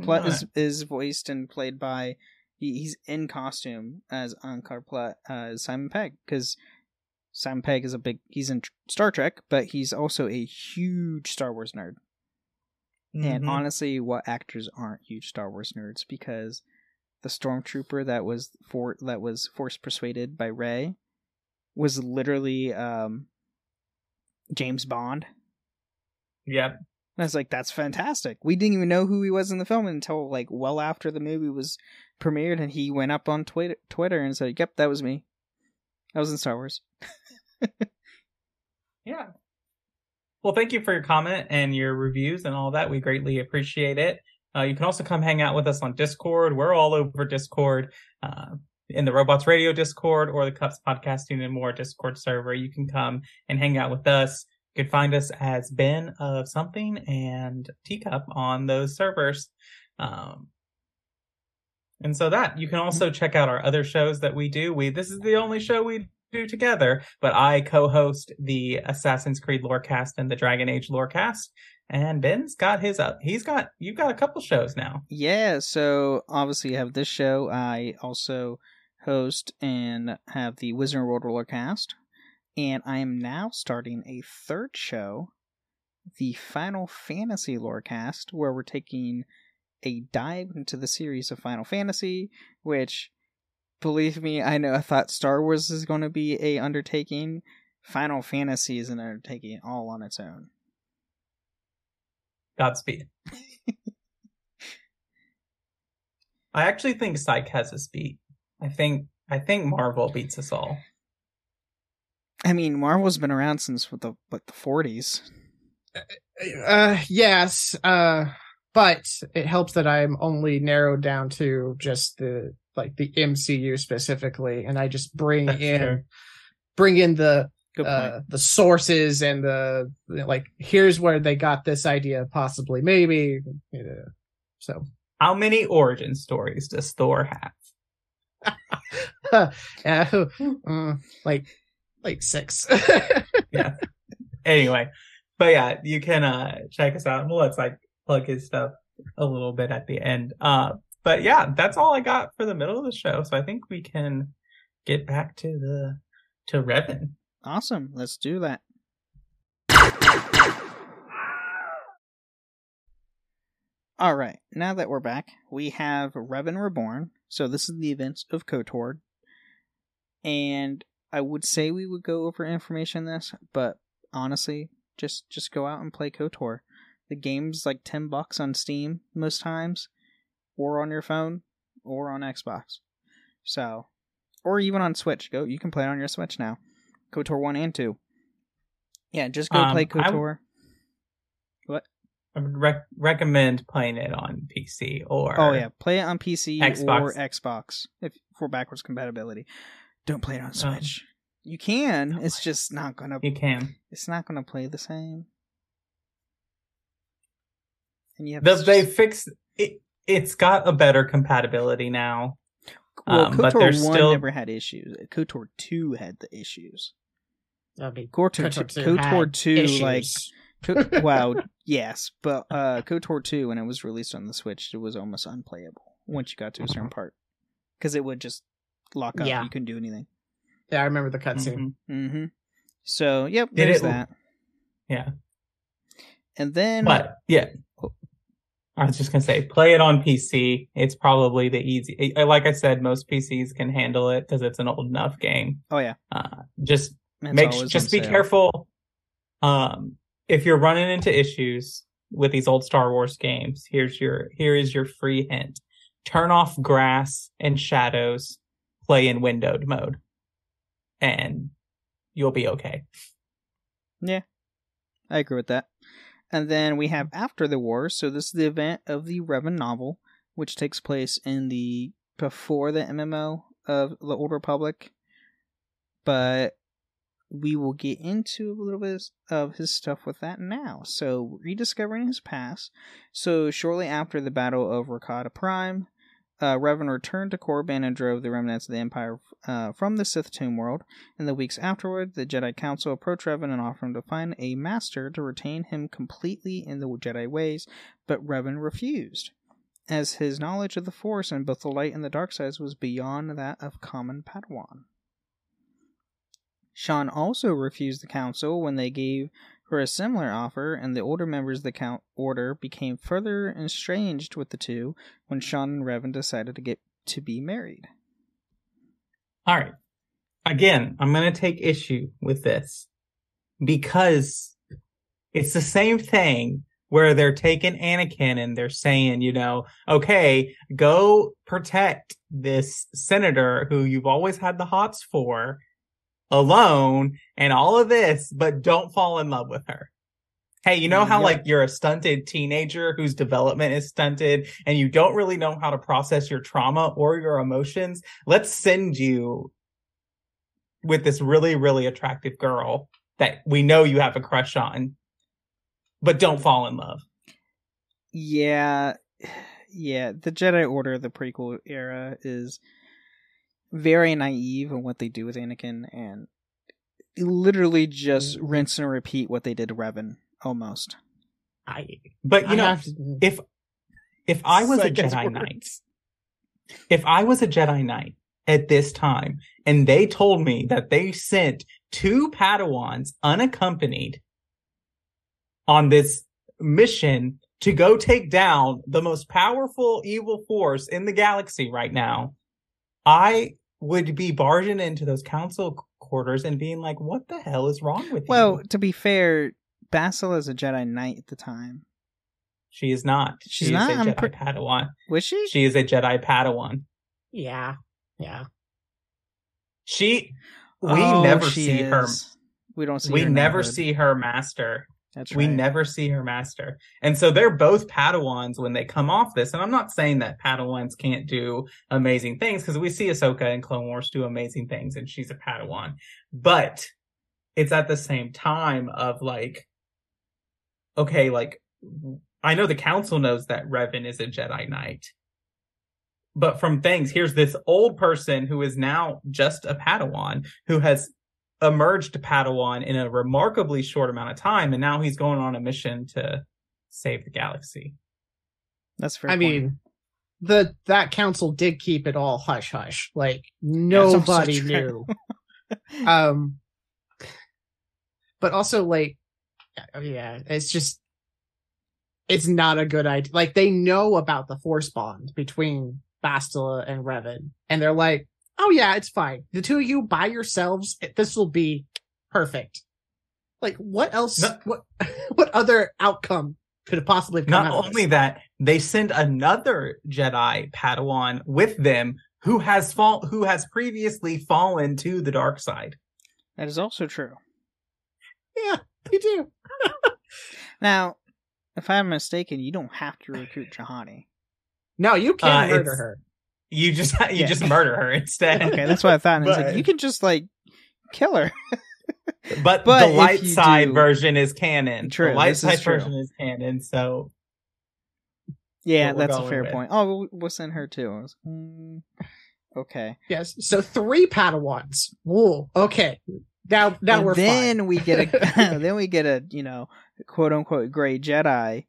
Plutt Alright. is is voiced and played by he, he's in costume as Unkar Plutt uh, Simon Pegg because Simon Pegg is a big he's in Star Trek, but he's also a huge Star Wars nerd. And Mhm. honestly, what actors aren't huge Star Wars nerds because the stormtrooper that was for that was force persuaded by Rey was literally um, James Bond. Yep. And I was like, that's fantastic. We didn't even know who he was in the film until like well after the movie was premiered, and he went up on Twitter, Twitter and said, "Yep, that was me. I was in Star Wars." *laughs* Yeah. Well, thank you for your comment and your reviews and all that. We greatly appreciate it. Uh, you can also come hang out with us on Discord. We're all over Discord. Uh, in the Robots Radio Discord or the Cups Podcasting and More Discord server. You can come and hang out with us. You can find us as Ben of Something and Teacup on those servers. Um, and so that you can also check out our other shows that we do. We this is the only show we together, but I co-host the Assassin's Creed Lorecast and the Dragon Age Lorecast. And Ben's got his up. He's got you've got a couple shows now. Yeah, so obviously you have this show. I also host and have the Wizard World Rollercast. And I am now starting a third show, the Final Fantasy Lorecast, where we're taking a dive into the series of Final Fantasy, which believe me, I know I thought Star Wars is going to be a undertaking. Final Fantasy is an undertaking all on its own. Godspeed. *laughs* I actually think Psych has a speed. I think I think Marvel beats us all. I mean, Marvel's been around since what the what the forties. Uh, yes. Uh, but it helps that I'm only narrowed down to just the like the MCU specifically, and I just bring That's in fair. bring in the uh, the sources and the like. Here's where they got this idea, possibly, maybe. You know, so How many origin stories does Thor have? *laughs* uh, mm, like like six. *laughs* yeah. Anyway, but yeah, you can uh check us out. We'll let's like plug his stuff a little bit at the end. Uh, but yeah, that's all I got for the middle of the show. So I think we can get back to the to Revan. awesome. Let's do that. All right. Now that we're back, we have Revan Reborn. So this is the events of KOTOR. And I would say we would go over information on this, but honestly, just just go out and play KOTOR. The game's like 10 bucks on Steam most times, or on your phone, or on Xbox. So, or even on Switch. Go, you can play it on your Switch now. KOTOR 1 and 2. Yeah, just go Um, play I w- KOTOR. I would rec- recommend playing it on PC or Oh yeah, play it on PC Xbox. or Xbox if for backwards compatibility. Don't play it on Um, Switch. you can. It's just not gonna. you can. It's not gonna play the same. And you have to they just- fixed it. It's got a better compatibility now. well, um, but KOTOR there's one still- never had issues. KOTOR two had the issues. I mean, KOTOR, KOTOR two, KOTOR had two like issues. *laughs* Wow, yes, but uh, KOTOR two when it was released on the Switch, it was almost unplayable once you got to a certain part because it would just lock up. Yeah. You couldn't do anything. yeah, I remember the cutscene. Mhm. Mm-hmm. So yep, Did there's it- that. Yeah, And then but yeah. I was just gonna say, play it on PC. It's probably the easy. Like I said, most PCs can handle it because it's an old enough game. oh yeah, Uh, just it's make just be sale. careful. Um, if you're running into issues with these old Star Wars games, here's your here is your free hint: turn off grass and shadows, play in windowed mode, and you'll be okay. Yeah, I agree with that. And then we have mm-hmm. After the War. So this is the event of the Revan novel, which takes place in the before the MMO of the Old Republic. But we will get into a little bit of his stuff with that now. So rediscovering his past. So shortly after the Battle of Rakata Prime, uh, Revan returned to Korriban and drove the remnants of the Empire uh, from the Sith Tomb World. In the weeks afterward, the Jedi Council approached Revan and offered him to find a master to retain him completely in the Jedi ways, but Revan refused, as his knowledge of the Force and both the light and the dark sides was beyond that of common Padawan. Shan also refused the council when they gave her a similar offer, and the older members of the count order became further estranged with the two when Shan and Revan decided to get to be married. All right. Again, I'm going to take issue with this because it's the same thing where they're taking Anakin and they're saying, you know, okay, go protect this senator who you've always had the hots for alone and all of this, but don't fall in love with her. Hey, you know how Yep. like you're a stunted teenager whose development is stunted and you don't really know how to process your trauma or your emotions? Let's send you with this really, really attractive girl that we know you have a crush on, but don't fall in love. Yeah, *sighs* yeah. The Jedi Order, the prequel era, is very naive in what they do with Anakin, and literally just mm-hmm. rinse and repeat what they did to Revan, almost. I, But you I know, have to, if if I was a Jedi words. Knight, if I was a Jedi Knight at this time, and they told me that they sent two Padawans unaccompanied on this mission to go take down the most powerful evil force in the galaxy right now, I would be barging into those council quarters and being like, "What the hell is wrong with Well, you?" Well, to be fair, Basil is a Jedi Knight at the time. She is not. She's she not? is a I'm Jedi pre- Padawan. Was she? She is a Jedi Padawan. yeah, yeah. She we Oh, never she see her. We don't see. we her never knighthood. see her master. That's We right. never see her master. And so they're both Padawans when they come off this. And I'm not saying that Padawans can't do amazing things because we see Ahsoka and Clone Wars do amazing things and she's a Padawan. But it's at the same time of like, okay, like I know the council knows that Revan is a Jedi Knight. But from things, here's this old person who is now just a Padawan who has emerged to Padawan in a remarkably short amount of time, and now he's going on a mission to save the galaxy. That's fair. I point. mean, the that council did keep it all hush hush. Like nobody knew. *laughs* um, but also like, yeah, it's just it's not a good idea. Like they know about the force bond between Bastila and Revan, and they're like, "Oh yeah, it's fine. The two of you by yourselves, this will be perfect." Like, what else? No- What *laughs* what other outcome could have possibly come Not out only this? that, they send another Jedi Padawan with them who has fall who has previously fallen to the dark side. that is also true. Yeah, you do. *laughs* Now, if I'm mistaken, you don't have to recruit Juhani. No, you Uh, can murder her. You just *laughs* you Yeah. just murder her instead. Okay, that's what I thought. And it's *laughs* But- like you can just like kill her. *laughs* But, But the light side do- version is canon. True, the light this is side version is canon. So Yeah, that's a fair with. point. Oh, we'll, we'll send her too. I was, mm, okay. Yes. So three Padawans. Whoa. Okay. Now, now And we're then fine. we get a then we get a you know quote unquote gray Jedi.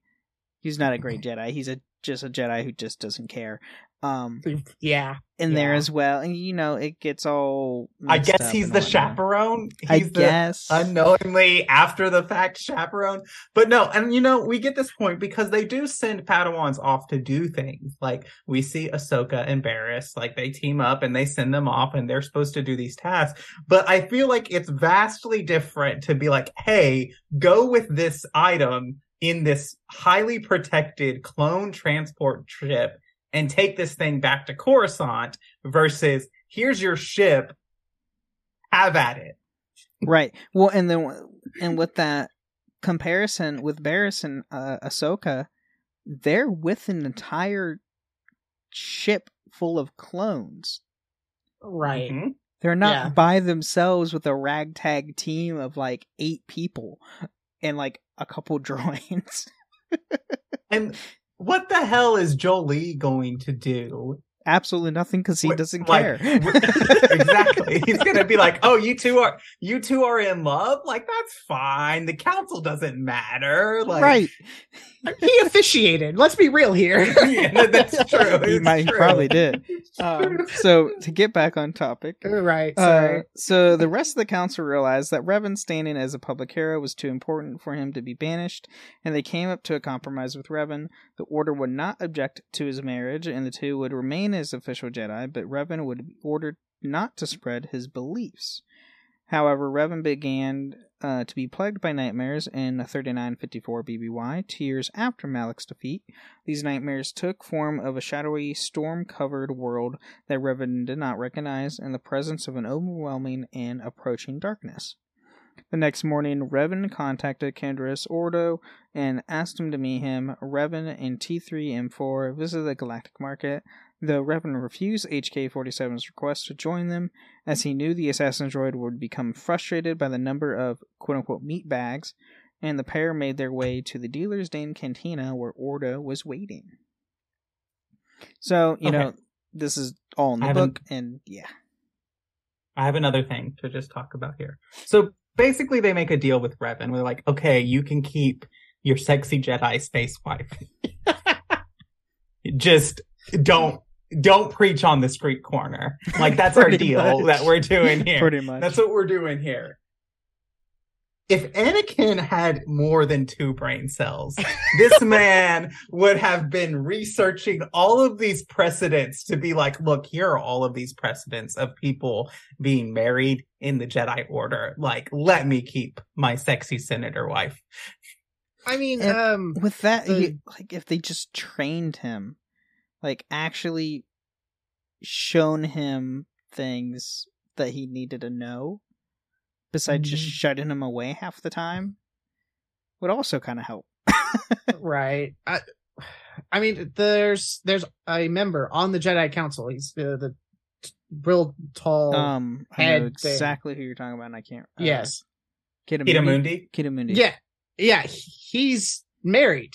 He's not a great Jedi. He's a just a Jedi who just doesn't care. Um, Yeah. in there as well, and you know it gets all. I guess he's the chaperone. He's I the guess. unknowingly after the fact chaperone. But no, and you know, we get this point because they do send Padawans off to do things. Like we see Ahsoka and Barris, like they team up and they send them off and they're supposed to do these tasks. But I feel like it's vastly different to be like, hey, go with this item in this highly protected clone transport ship and take this thing back to Coruscant versus here's your ship, have at it. Right. Well, and then and with that comparison with Barris and uh, Ahsoka, they're with an entire ship full of clones. Right. Mhm. They're not Yeah. by themselves with a ragtag team of like eight people and like a couple *laughs* droids. And what the hell is Jolee going to do? Absolutely nothing because he What- doesn't like, care. *laughs* exactly. He's gonna be like, "Oh, you two are you two are in love. Like that's fine. The council doesn't matter. Like, right. *laughs* He officiated. Let's be real here. *laughs* yeah, that's true. He It's might true. probably did. Um, so to get back on topic, right. Uh, so the rest of the council realized that Revan's standing as a public hero was too important for him to be banished, and they came up to a compromise with Revan. The Order would not object to his marriage, and the two would remain as official Jedi, but Revan would be ordered not to spread his beliefs. However, Revan began uh, to be plagued by nightmares in 3954 BBY, two years after Malak's defeat. These nightmares took form of a shadowy, storm covered world that Revan did not recognize in the presence of an overwhelming and approaching darkness. The next morning, Revan contacted Canderous Ordo and asked him to meet him. Revan and T3M4 visited the Galactic Market, though Revan refused HK 47's request to join them, as he knew the assassin droid would become frustrated by the number of quote unquote meat bags, and the pair made their way to the dealer's Dane Cantina where Ordo was waiting. So, you Okay. know, this is all in the book, and yeah. I have another thing to just talk about here. So basically, they make a deal with Revan. We're like, okay, you can keep your sexy Jedi space wife. *laughs* just don't don't preach on the street corner. Like that's our *laughs* deal much. that we're doing *laughs* here. Pretty much. That's what we're doing here. If Anakin had more than two brain cells, this *laughs* man would have been researching all of these precedents to be like, look, here are all of these precedents of people being married in the Jedi Order. Like, let me keep my sexy senator wife. I mean, And- um, with that the- he, like if they just trained him like actually shown him things that he needed to know besides just Mhm. shutting him away half the time would also kind of help right. *laughs* I, I mean, there's there's a member on the Jedi Council. He's uh, the t- real tall. um i head know thing. exactly who you're talking about and i can't uh, yes. Ki-Adi-Mundi? Ki-Adi-Mundi? Ki-Adi-Mundi. Yeah. Yeah. He's married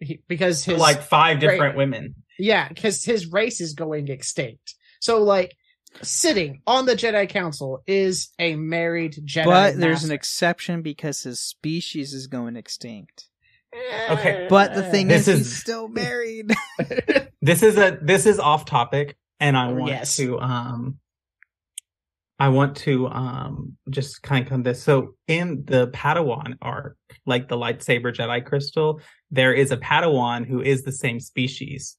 he, because his like five Right. different women. Yeah, because his race is going extinct. So, like, sitting on the Jedi Council is a married Jedi. but there's an exception because his species is going extinct Okay. but the thing This is, is- he's still married *laughs* *laughs* This is a this is off topic, and I Oh, want yes. to um I want to um just kind of come this. So in the Padawan arc, like the lightsaber Jedi crystal, there is a Padawan who is the same species.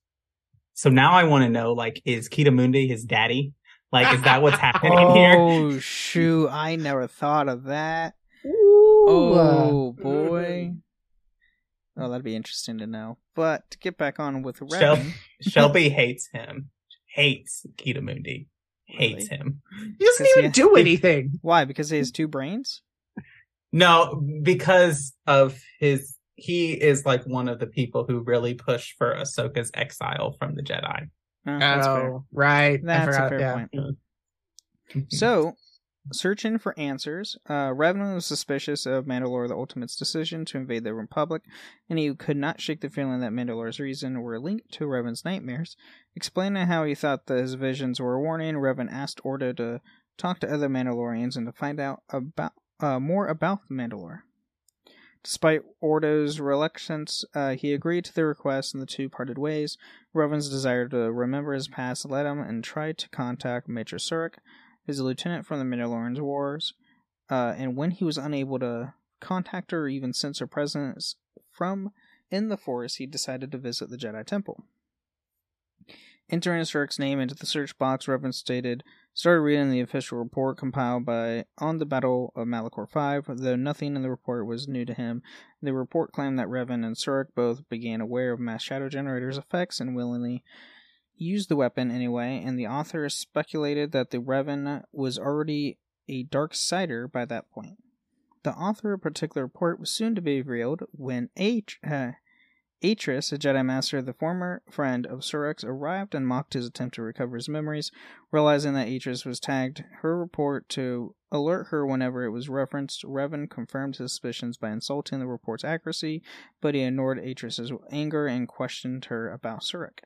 So now I want to know, like, is Ki-Adi-Mundi his daddy? Like, is that what's happening here? oh shoot i never thought of that Ooh, Oh boy. Oh, that'd be interesting to know. But to get back on with Shel- Revan, *laughs* Shelby hates him. Hates Ki-Adi-Mundi. Hates Really? him. He doesn't even he- do anything. why? Because he has two brains. No, because of his he is like one of the people who really push for Ahsoka's exile from the Jedi. Uh, that's fair. oh, right. I That's a fair yeah. point. So, searching for answers, uh, Revan was suspicious of Mandalore the Ultimate's decision to invade the Republic, and he could not shake the feeling that Mandalore's reason were linked to Revan's nightmares. Explaining how he thought that his visions were a warning, Revan asked Ordo to talk to other Mandalorians and to find out about uh, more about the Mandalore. Despite Ordo's reluctance, uh, he agreed to the request, and the two parted ways. Revan's desire to remember his past led him and tried to contact Major Surik, his lieutenant from the Mandalorian's wars, uh, and when he was unable to contact her or even sense her presence from in the forest, he decided to visit the Jedi Temple. Entering Surik's name into the search box, Revan stated, started reading the official report compiled by On the Battle of Malachor 5, though nothing in the report was new to him. The report claimed that Revan and Surik both began aware of mass shadow generators' effects and willingly used the weapon anyway, and the author speculated that the Revan was already a dark sider by that point. The author of a particular report was soon to be revealed when H. Uh, Atris, a Jedi Master, the former friend of Surik's, arrived and mocked his attempt to recover his memories. Realizing that Atris was tagged her report to alert her whenever it was referenced, Revan confirmed his suspicions by insulting the report's accuracy, but he ignored Atris's anger and questioned her about Surik.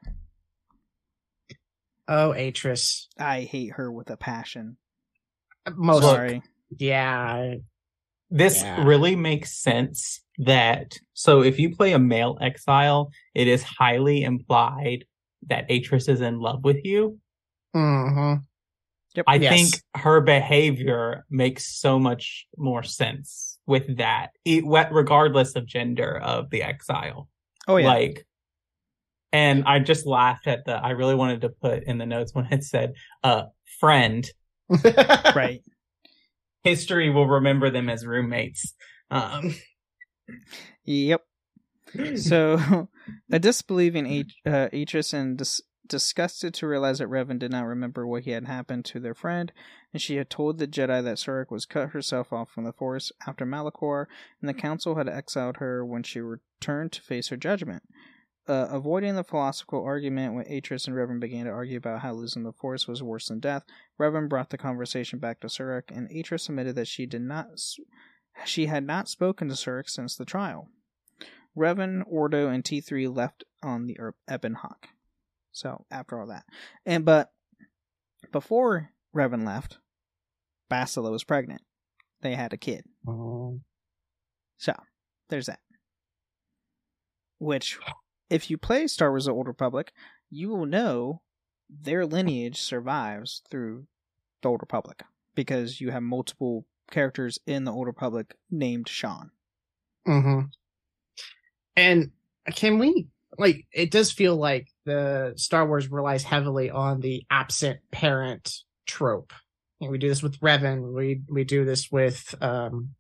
Oh, Atris. I hate her with a passion. Most. Sorry. Yeah. This Yeah. really makes sense that so if you play a male exile, it is highly implied that Atris is in love with you. hmm Yep. I Yes. think her behavior makes so much more sense with that, it, regardless of gender of the exile. oh yeah. Like, and I just laughed at the. I really wanted to put in the notes when it said, "Uh, friend." *laughs* right. History will remember them as roommates. Um, Yep. So, *laughs* a disbelieving H- uh, Atris and dis- disgusted to realize that Revan did not remember what he had happened to their friend, and she had told the Jedi that Surik was cut herself off from the Force after Malachor, and the Council had exiled her when she returned to face her judgment. Uh, avoiding the philosophical argument when Atris and Revan began to argue about how losing the Force was worse than death, Revan brought the conversation back to Surik, and Atris admitted that she did not, she had not spoken to Surik since the trial. Revan, Ordo, and T3 left on the Ebon Hawk. So after all that, and but before Revan left, Bastila was pregnant. They had a kid. Oh. So there's that. Which, if you play Star Wars: The Old Republic, you will know their lineage survives through the Old Republic because you have multiple characters in the Old Republic named Shan. Mm-hmm. And can we like? It does feel like the Star Wars relies heavily on the absent parent trope. We do this with Revan. We we do this with um,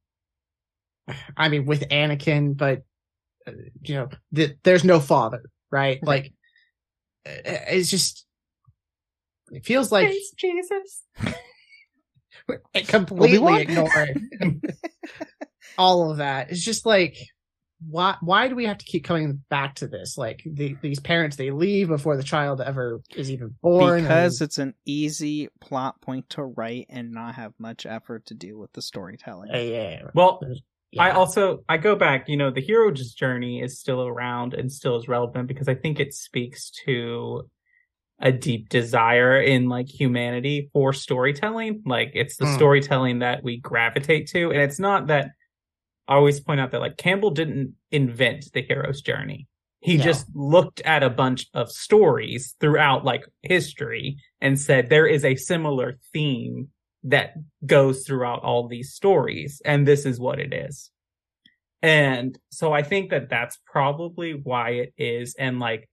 I mean with Anakin, but you know, the, there's no father, right? Right. Like it's just it feels like Praise Jesus. *laughs* completely Obi-Wan? ignoring *laughs* all of that. It's just like why why do we have to keep coming back to this? Like the, these parents they leave before the child ever is even born. because and- it's an easy plot point to write and not have much effort to deal with the storytelling. Uh, yeah, Well, yeah. I also I go back, you know, the hero's journey is still around and still is relevant because I think it speaks to a deep desire in like humanity for storytelling. Like it's the Mm. storytelling that we gravitate to. And it's not that I always point out that like Campbell didn't invent the hero's journey. He No. just looked at a bunch of stories throughout like history and said there is a similar theme that goes throughout all these stories and this is what it is. And so I think that that's probably why it is. And like,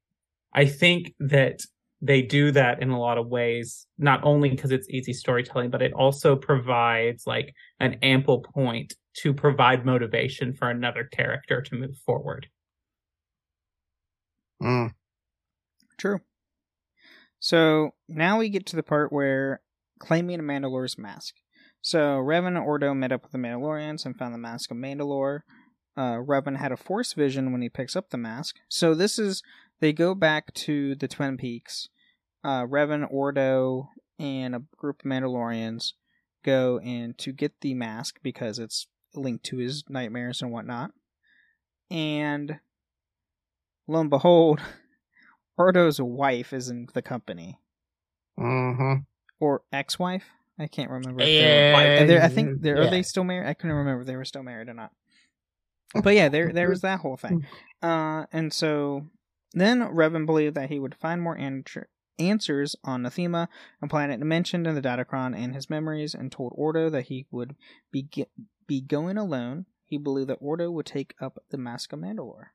I think that they do that in a lot of ways, not only because it's easy storytelling, but it also provides like an ample point to provide motivation for another character to move forward. Mm. True. So now we get to the part where claiming a Mandalore's mask. So Revan and Ordo met up with the Mandalorians and found the mask of Mandalore. Uh, Revan had a Force vision when he picks up the mask. So this is they go back to the Twin Peaks. Uh, Revan, Ordo, and a group of Mandalorians go in to get the mask because it's linked to his nightmares and whatnot. And lo and behold, *laughs* Ordo's wife is in the company, Mm-hmm. Or ex-wife. I can't remember. if Yeah, they're- I think they're, are they still married? I couldn't remember if they were still married or not. But yeah, there there was that whole thing. Uh, and so then Revan believed that he would find more answer, answers on Nathema, a planet mentioned in the Datacron and his memories, and told Ordo that he would be be going alone. He believed that Ordo would take up the Mask of Mandalore.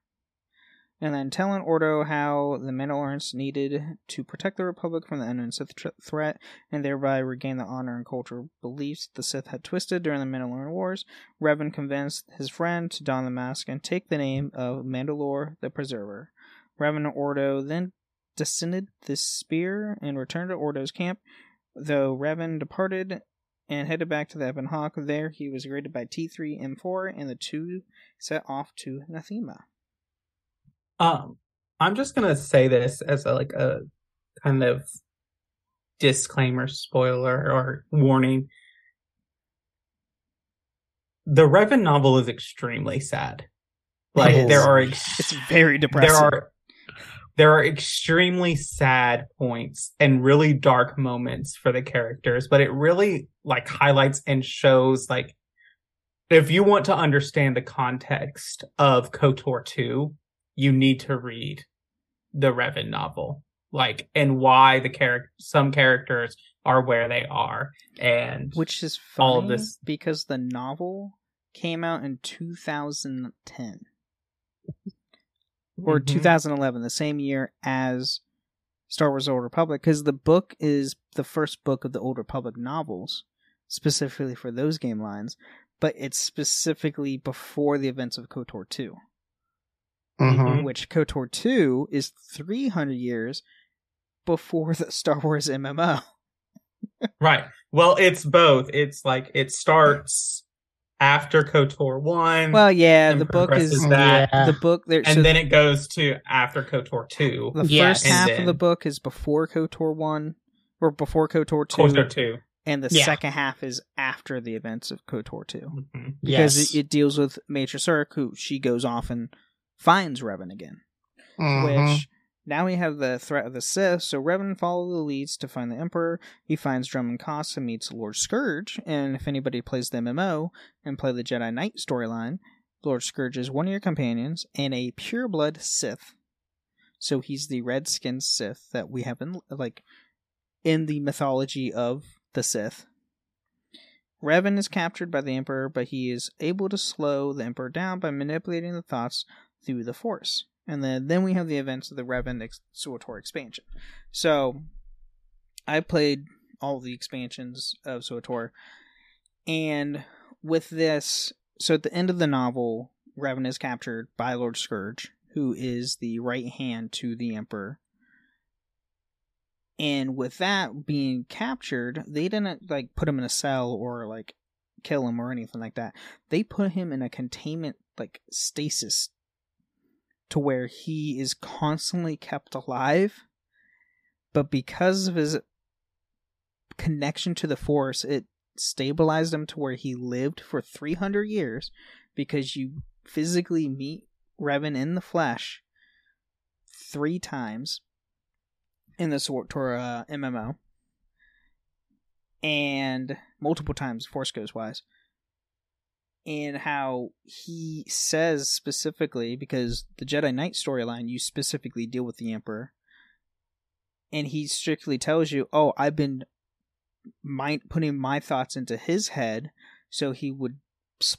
And then telling Ordo how the Mandalorians needed to protect the Republic from the unknown Sith tr- threat and thereby regain the honor and cultural beliefs the Sith had twisted during the Mandalorian Wars, Revan convinced his friend to don the mask and take the name of Mandalore the Preserver. Revan and Ordo then descended the spear and returned to Ordo's camp, though Revan departed and headed back to the Ebon Hawk. There he was greeted by T3M4 and the two set off to Nathema. Um, I'm just gonna say this as a, like a kind of disclaimer, spoiler, or warning. The Revan novel is extremely sad. Like It there are ex- *laughs* It's very depressing. there are there are extremely sad points and really dark moments for the characters, but it really like highlights and shows like if you want to understand the context of KOTOR 2, you need to read the Revan novel. Like and why the character some characters are where they are and Which is funny all of this- because the novel came out in 2010 or Mhm. 2011, the same year as Star Wars: The Old Republic, because the book is the first book of the Old Republic novels, specifically for those game lines, but it's specifically before the events of KOTOR 2, Mm-hmm. Mhm. which KOTOR 2 is 300 years before the Star Wars MMO. Right. Well, it's both. It's like it starts after KOTOR one. Well, yeah, the book is progresses that, Yeah. the book there. and so then it goes to after KOTOR two. the Yes. first half And of the book is before KOTOR one or before KOTOR two, KOTOR two. and the Yeah. second half is after the events of KOTOR two. Mhm. because yes. it, it deals with Meetra Surik, who she goes off and finds Revan again. Mhm. Which now we have the threat of the Sith. So Revan follows the leads to find the Emperor. He finds Dromund Kaas and meets Lord Scourge. And if anybody plays the MMO and play the Jedi Knight storyline, Lord Scourge is one of your companions and a pureblood Sith. So he's the red-skinned Sith that we have in like in the mythology of the Sith. Revan is captured by the Emperor, but he is able to slow the Emperor down by manipulating the thoughts through the Force. And then, then we have the events of the Revan ex- expansion. So, I played all the expansions of SWTOR, and with this, so at the end of the novel, Revan is captured by Lord Scourge, who is the right hand to the Emperor. And with that being captured, they didn't like put him in a cell or like kill him or anything like that. They put him in a containment like stasis to where he is constantly kept alive. But because of his connection to the force, it stabilized him to where he lived for 300 years because you physically meet Revan in the flesh three times in the SWTOR uh, MMO and multiple times Force Ghost wise. And how he says specifically, because the Jedi Knight storyline, you specifically deal with the Emperor, and he strictly tells you, "Oh, I've been putting my thoughts into his head, so he would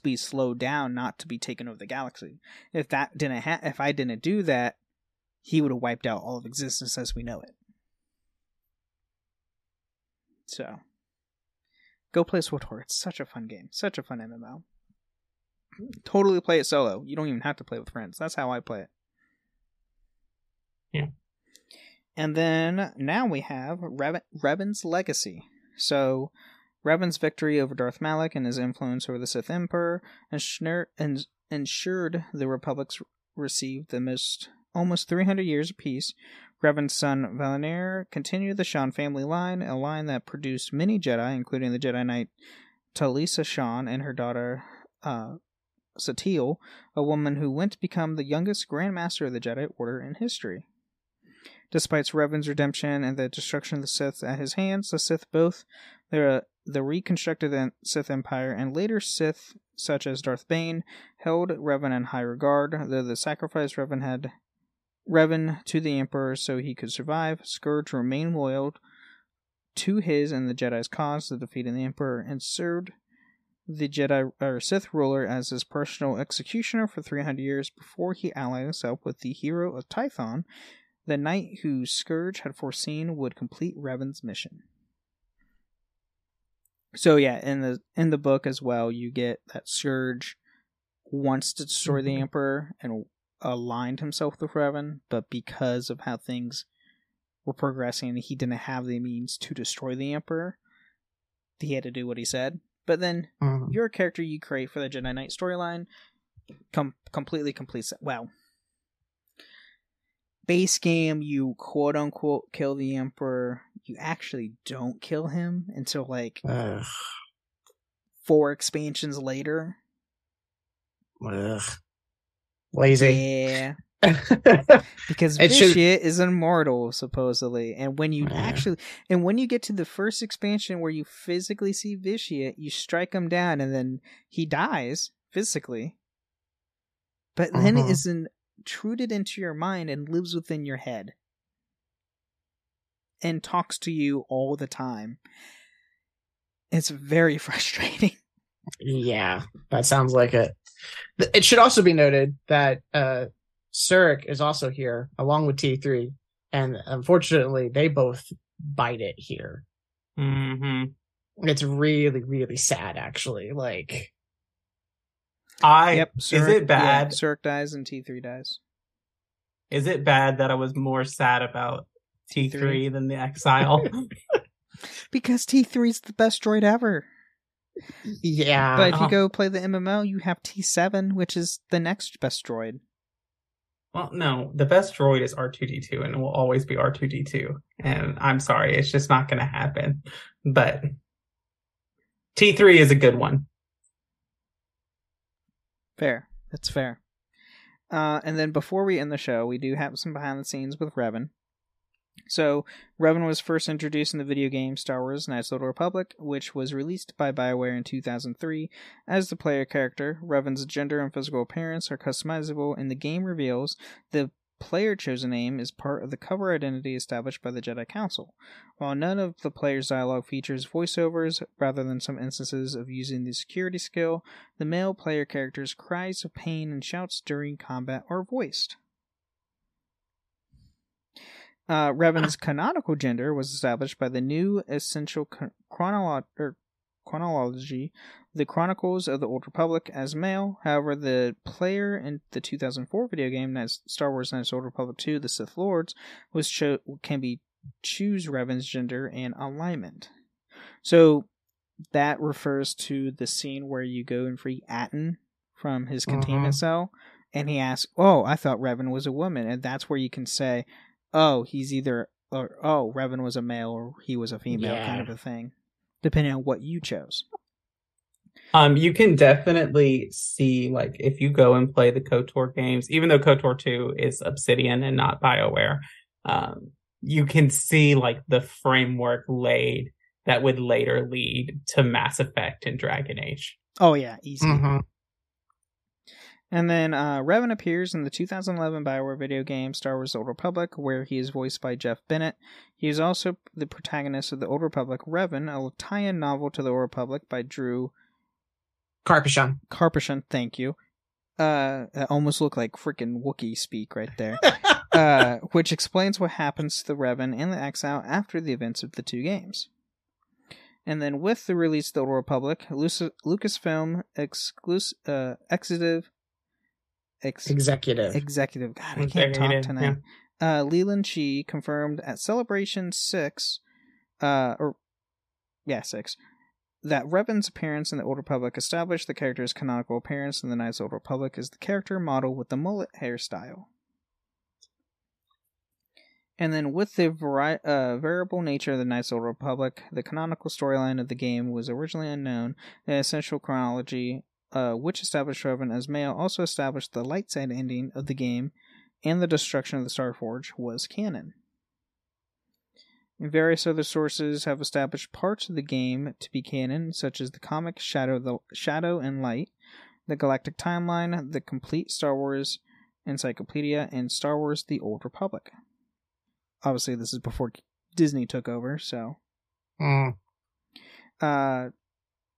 be slowed down, not to be taken over the galaxy. If that didn't ha- if I didn't do that, he would have wiped out all of existence as we know it." So, go play SWTOR. It's such a fun game, such a fun MMO. Totally play it solo. You don't even have to play with friends. That's how I play it. Yeah. And then now we have Revan, Revan's legacy. So, Revan's victory over Darth Malak and his influence over the Sith Emperor ensured, ensured the Republic's received the most almost 300 years of peace. Revan's son Valinor continued the Shan family line, a line that produced many Jedi, including the Jedi Knight Talisa Shan and her daughter uh, Satil, a woman who went to become the youngest Grand Master of the Jedi Order in history. Despite Revan's redemption and the destruction of the Sith at his hands, the Sith both the the reconstructed Sith Empire and later Sith such as Darth Bane held Revan in high regard, though the sacrifice Revan had Revan to the Emperor so he could survive. Scourge remained loyal to his and the Jedi's cause the defeat of the Emperor and served the Jedi or Sith ruler as his personal executioner for 300 years before he allied himself with the hero of Tython, the knight who Scourge had foreseen would complete Revan's mission. So yeah, in the in the book as well, you get that Scourge wants to destroy the Mhm. Emperor and aligned himself with Revan, but because of how things were progressing, he didn't have the means to destroy the Emperor. He had to do what he said. But then Mhm. your character you create for the Jedi Knight storyline com- completely completes it. Well, base game, you quote unquote kill the Emperor. You actually don't kill him until like Ugh. four expansions later. Ugh. Lazy. Yeah. *laughs* because It should- Vitiate is immortal supposedly and when you Yeah. actually and when you get to the first expansion where you physically see Vitiate you strike him down and then he dies physically but then it Uh-huh. is intruded into your mind and lives within your head and talks to you all the time it's very *laughs* frustrating Yeah, that sounds like it. It should also be noted that uh Surik is also here along with T3, and unfortunately, they both bite it here. Mm-hmm. It's really, really sad, actually. Like, I yep is it bad? yeah, Surik dies and T3 dies Is it bad that I was more sad about T3 than the Exile. *laughs* *laughs* Because T3 is the best droid ever. Yeah. But if you Oh. go play the MMO, you have T7, which is the next best droid. Well, no, the best droid is R2D2 and it will always be R2D2. And I'm sorry, it's just not going to happen. But T3 is a good one. Fair. That's fair. Uh, and then before we end the show, we do have some behind the scenes with Revan. So, Revan was first introduced in the video game Star Wars Knights of the Republic, which was released by BioWare in 2003. As the player character, Revan's gender and physical appearance are customizable, and the game reveals the player chosen name is part of the cover identity established by the Jedi Council. While none of the player's dialogue features voiceovers, rather than some instances of using the security skill, the male player character's cries of pain and shouts during combat are voiced. Uh, Revan's canonical gender was established by the new essential chronolo- er, chronology, the Chronicles of the Old Republic, as male. However, the player in the 2004 video game Star Wars Knights of the Old Republic 2: The Sith Lords was cho- can be choose Revan's gender and alignment. So that refers to the scene where you go and free Atton from his containment cell, and he asks, "Oh, I thought Revan was a woman," and that's where you can say, "Oh, he's either or oh, Revan was a male or he was a female," Yeah. kind of a thing, depending on what you chose. Um, you can definitely see like if you go and play the KOTOR games, even though KOTOR 2 is Obsidian and not BioWare, um, you can see like the framework laid that would later lead to Mass Effect and Dragon Age. Oh yeah, easy. Mhm. And then uh, Revan appears in the 2011 Bioware video game Star Wars: Old Republic, where he is voiced by Jeff Bennett. He is also the protagonist of The Old Republic: Revan, a tie-in novel to The Old Republic by Drew Carpachon. Karpyshyn. Thank you. Uh, almost look like freaking Wookiee speak right there. *laughs* uh, which explains what happens to the Revan and the Exile after the events of the two games. And then with the release of the Old Republic, Lucasfilm exclusive, uh, executive, ex- Executive. executive. God, I can't talk tonight. Uh, Leland Chee confirmed at Celebration Six, uh, or yeah, six, that Revan's appearance in the Old Republic established the character's canonical appearance in the Knights of the Old Republic as the character model with the mullet hairstyle. And then, with the vari- uh, variable nature of the Knights of the Old Republic, the canonical storyline of the game was originally unknown. The essential chronology, uh, which established Revan as male, also established the light side ending of the game, and the destruction of the Starforge was canon. And various other sources have established parts of the game to be canon, such as the comic Shadow, the Shadow and Light, the Galactic Timeline, the Complete Star Wars Encyclopedia, and Star Wars: The Old Republic. Obviously, this is before Disney took over, so Mm. uh,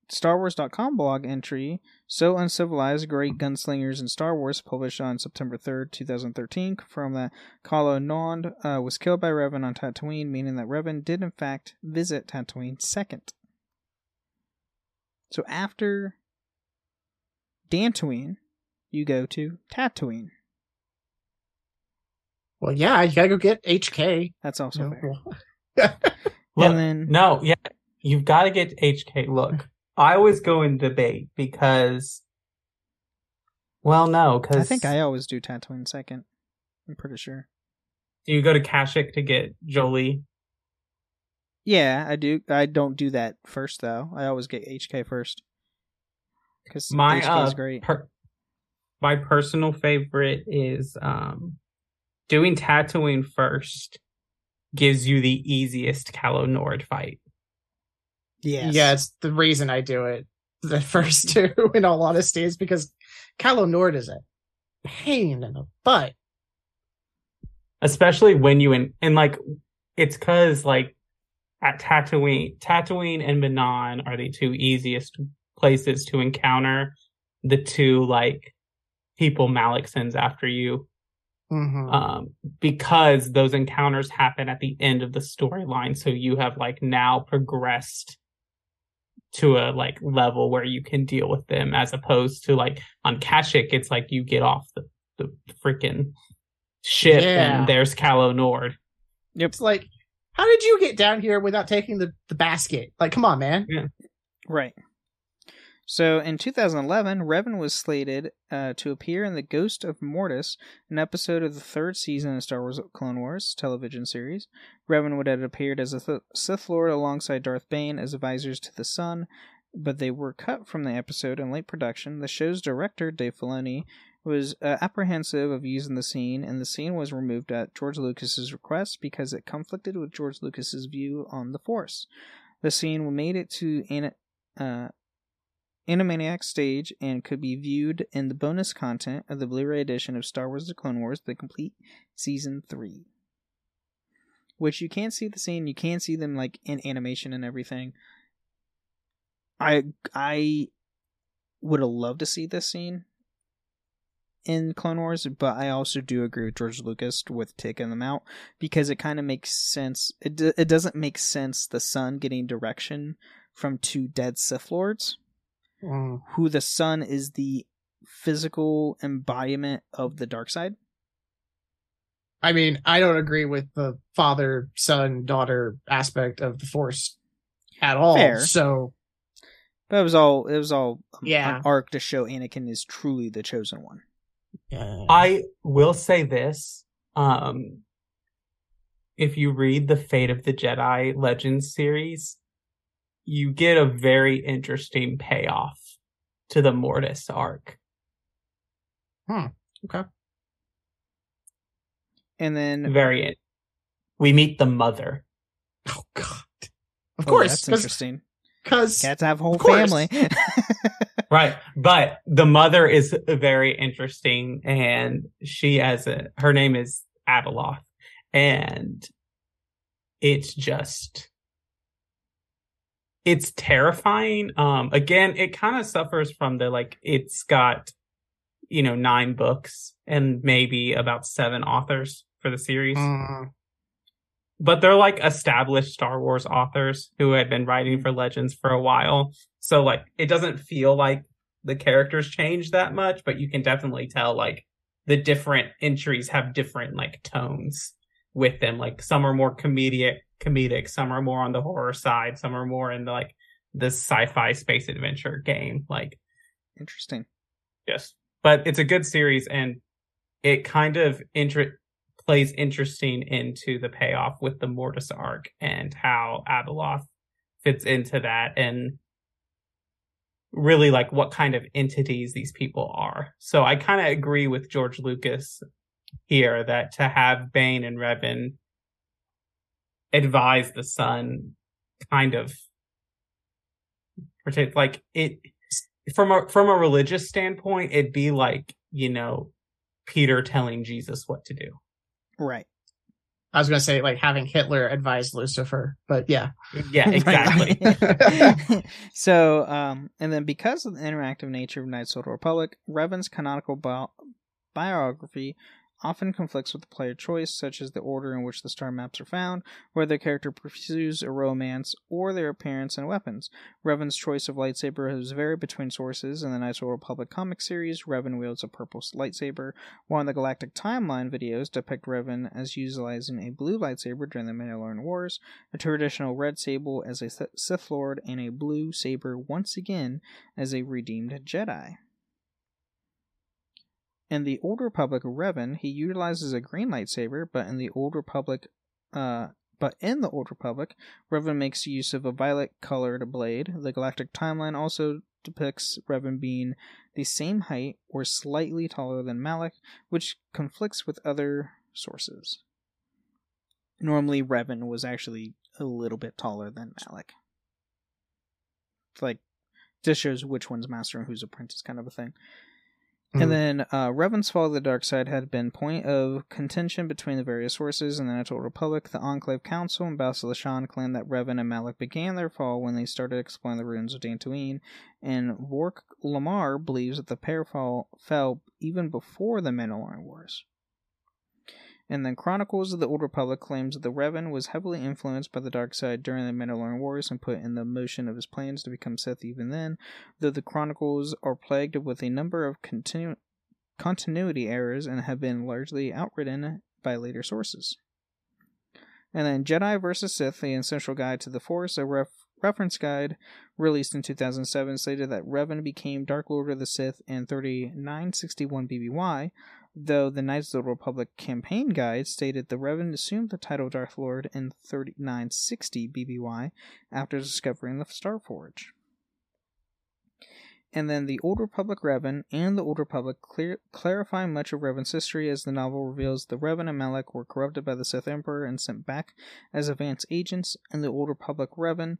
Star Wars.com blog entry So Uncivilized Great Gunslingers in Star Wars, published on September 3rd, 2013, confirmed that Calo Nord uh, was killed by Revan on Tatooine, meaning that Revan did in fact visit Tatooine second. So after Dantooine, you go to Tatooine. Well, yeah, you gotta go get HK. That's also fair. *laughs* Look, and then no, yeah, you've got to get HK. Look, I always go in debate because, well, no, because I think I always do Tatooine second. I'm pretty sure. do you go to Kashyyyk to get Jolee? Yeah, I do. I don't do that first though. I always get HK first because My HK is uh, great. per- my personal favorite is um doing Tatooine first gives you the easiest Calo Nord fight. Yes. Yeah, it's the reason I do it the *laughs* first two, in all honesty, is because Calo Nord is a pain in the butt. especially when you in and like it's because like at Tatooine, Tatooine and Manaan are the two easiest places to encounter the two like people Malak sends after you, Mm-hmm. um, because those encounters happen at the end of the storyline. So you have like now progressed to a like level where you can deal with them, as opposed to like on Kashyyyk, it's like you get off the the freaking ship Yeah. and there's Calo Nord. Yep. It's like, how did you get down here without taking the, the basket? Like, come on, man. Right. So in 2011, Revan was slated uh, to appear in The Ghost of Mortis, an episode of the third season of Star Wars Clone Wars television series. Revan would have appeared as a Th- Sith Lord alongside Darth Bane as advisors to the Son, but they were cut from the episode in late production. The show's director, Dave Filoni, was uh, apprehensive of using the scene, and the scene was removed at George Lucas's request because it conflicted with George Lucas's view on the Force. The scene made it to an, uh, animatic stage and could be viewed in the bonus content of the Blu-ray edition of Star Wars: The Clone Wars, the complete season three. Which you can't see the scene, you can't see them like in animation and everything. I I would have loved to see this scene in Clone Wars, but I also do agree with George Lucas with taking them out because it kind of makes sense. It it doesn't make sense the son getting direction from two dead Sith lords Mm. who the son is the physical embodiment of the dark side. I mean, I don't agree with the father, son, daughter aspect of the Force at all. Fair. So, But it was all it was all um, Yeah. an arc to show Anakin is truly the chosen one. uh, I will say this. Um, if you read the Fate of the Jedi Legends series, you get a very interesting payoff to the Mortis arc. Hmm. Okay. And then Very, in- we meet the mother. oh god, of oh, course, that's because interesting. because Cats have whole family. *laughs* Right. But the mother is very interesting and she has a, her name is Abeloth and it's just, it's terrifying. Um, again, it kind of suffers from the, like, it's got, you know, nine books and maybe about seven authors for the series Mm, but they're like established Star Wars authors who had been writing for Legends for a while. So like it doesn't feel like the characters change that much, but you can definitely tell like the different entries have different like tones with them. Like some are more comedic comedic, some are more on the horror side, some are more in the like the sci-fi space adventure game. Like interesting. Yes. But it's a good series and it kind of inter- plays interesting into the payoff with the Mortis arc and how Abeloth fits into that and really like what kind of entities these people are. So I kind of agree with George Lucas here that to have Bane and Revan advise the son kind of protect like it from a from a religious standpoint, it'd be like, you know, Peter telling Jesus what to do. Right. I was gonna say like having Hitler advise Lucifer, but yeah, Yeah, *laughs* exactly. Right. *laughs* so, um, and then because of the interactive nature of Knights of the Republic, Revan's canonical bio- biography often conflicts with the player choice, such as the order in which the star maps are found, whether the character pursues a romance, or their appearance and weapons. Revan's choice of lightsaber has varied between sources. In the Knights of the Republic comic series, Revan wields a purple lightsaber, while in the Galactic Timeline videos depict Revan as utilizing a blue lightsaber during the Mandalorian Wars, a traditional red sable as a Sith- Sith Lord, and a blue saber once again as a redeemed Jedi. In the Old Republic Revan, he utilizes a green lightsaber, but in the Old Republic, uh, but in the Old Republic, Revan makes use of a violet-colored blade. The Galactic Timeline also depicts Revan being the same height or slightly taller than Malak, which conflicts with other sources. Normally, Revan was actually a little bit taller than Malak. It's like, just shows which one's master and who's apprentice, kind of a thing. Mhm. And then uh, Revan's fall to the dark side had been point of contention between the various sources. In the Natural Republic, the Enclave Council and Bastila Shan claimed that Revan and Malak began their fall when they started exploring the ruins of Dantooine, and Vrook Lamar believes that the pair fall, fell even before the Mandalorian Wars. And then Chronicles of the Old Republic claims that the Revan was heavily influenced by the dark side during the Mandalorian Wars and put in the motion of his plans to become Sith even then, though the Chronicles are plagued with a number of continu- continuity errors and have been largely outwritten by later sources. And then Jedi vs. Sith, the essential guide to the Force, a ref- reference guide released in 2007, stated that Revan became Dark Lord of the Sith in 3961 BBY, though the Knights of the Republic campaign guide stated the Revan assumed the title Darth Lord in 3960 BBY after discovering the Star Forge. And then the Old Republic Revan and the Old Republic clear, clarify much of Revan's history as the novel reveals the Revan and Malak were corrupted by the Sith Emperor and sent back as advance agents. In the Old Republic Revan,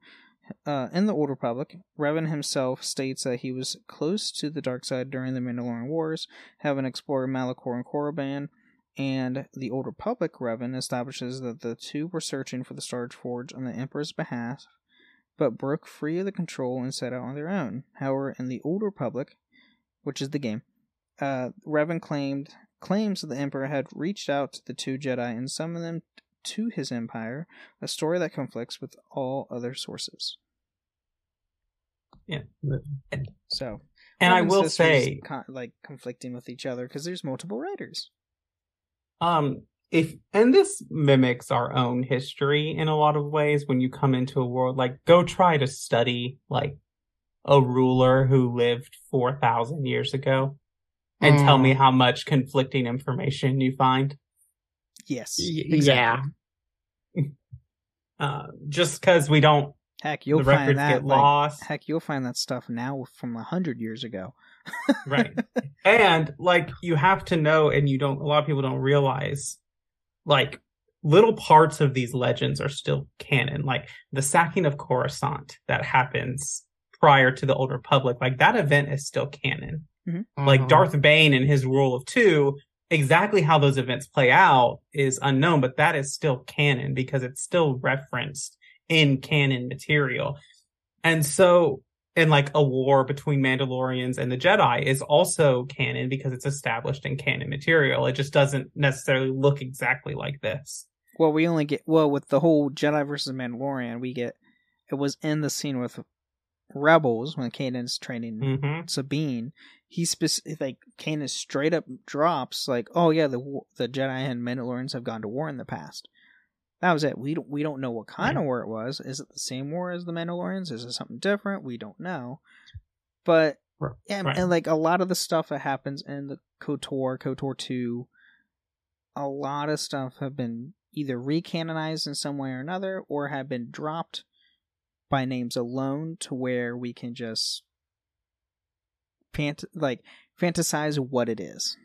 uh, in the Old Republic, Revan himself states that he was close to the dark side during the Mandalorian Wars, having explored Malachor and Korriban. And the Old Republic Revan establishes that the two were searching for the Star Forge on the Emperor's behalf but broke free of the control and set out on their own. However, in the Old Republic, which is the game, uh, Revan claimed claims that the Emperor had reached out to the two Jedi and summoned them to his empire, a story that conflicts with all other sources. Yeah. So, And I will say, con- like conflicting with each other because there's multiple writers. um, if and this mimics our own history in a lot of ways when you come into a world like go try to study like a ruler who lived 4000 years ago and tell Mm. me how much conflicting information you find Yes, Y- exactly. Yeah. Uh, just because we don't Heck, you'll the find records that. get like, lost heck, you'll find that stuff now from a hundred years ago. *laughs* right and like you have to know and you don't a lot of people don't realize like little parts of these legends are still canon like the sacking of coruscant that happens prior to the old republic like that event is still canon like Mhm. darth bane and his rule of two exactly how those events play out is unknown but that is still canon because it's still referenced in canon material and so and like a war between Mandalorians and the Jedi is also canon because it's established in canon material. It just doesn't necessarily look exactly like this. Well, we only get well with the whole Jedi versus Mandalorian. We get it was in the scene with Rebels when Kanan's training hmm Sabine. He specific like Kanan straight up drops like, "Oh yeah, the the Jedi and Mandalorians have gone to war in the past." That was it. We don't we don't know what kind of war it was. Is it the same war as the Mandalorians? Is it something different? We don't know. But Right. yeah, Right. and like a lot of the stuff that happens in the KOTOR, KOTOR two, a lot of stuff have been either recanonized in some way or another, or have been dropped by names alone to where we can just fant- like fantasize what it is.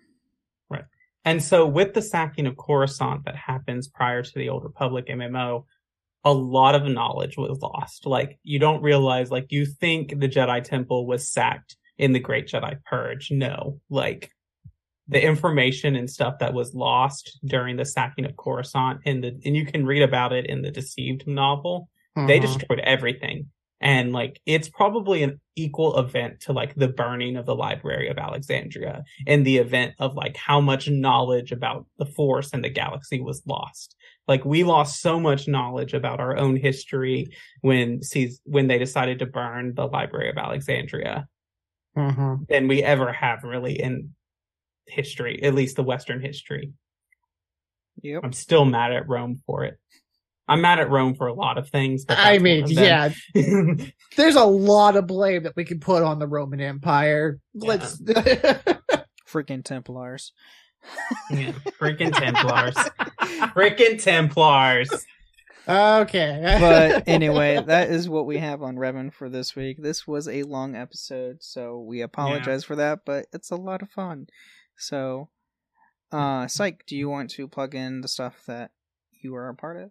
Right. And so with the sacking of Coruscant that happens prior to the Old Republic MMO, a lot of knowledge was lost. Like you don't realize, like you think the Jedi Temple was sacked in the Great Jedi Purge. No, like the information and stuff that was lost during the sacking of Coruscant in the, and you can read about it in the Deceived novel. They Mhm. destroyed everything. And like it's probably an equal event to like the burning of the Library of Alexandria in the event of like how much knowledge about the Force and the galaxy was lost. Like we lost so much knowledge about our own history when sees when they decided to burn the Library of Alexandria Mhm. than we ever have really in history, at least the Western history. Yep. I'm still mad at Rome for it. I'm mad at Rome for a lot of things. But I mean, one of them. yeah, *laughs* there's a lot of blame that we can put on the Roman Empire. Let's. *laughs* Freaking Templars. Yeah, freaking *laughs* Templars. freaking Templars. okay. but anyway, that is what we have on Revan for this week. This was a long episode, so we apologize for that, but it's a lot of fun. So, uh, Psych, do you want to plug in the stuff that you are a part of?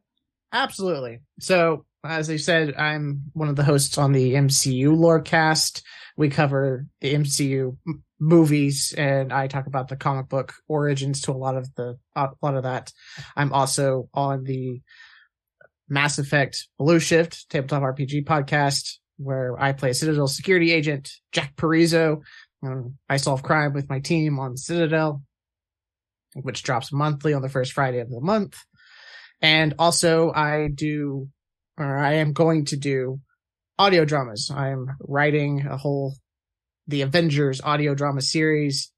Absolutely. So, as I said, I'm one of the hosts on the MCU Lorecast. We cover the MCU m- movies, and I talk about the comic book origins to a lot of the a lot of that. I'm also on the Mass Effect Blue Shift tabletop RPG podcast, where I play a Citadel security agent Jack Parizo. Um, I solve crime with my team on Citadel, which drops monthly on the first Friday of the month. And also I do, or I am going to do audio dramas. I'm writing a whole, the Avengers audio drama series.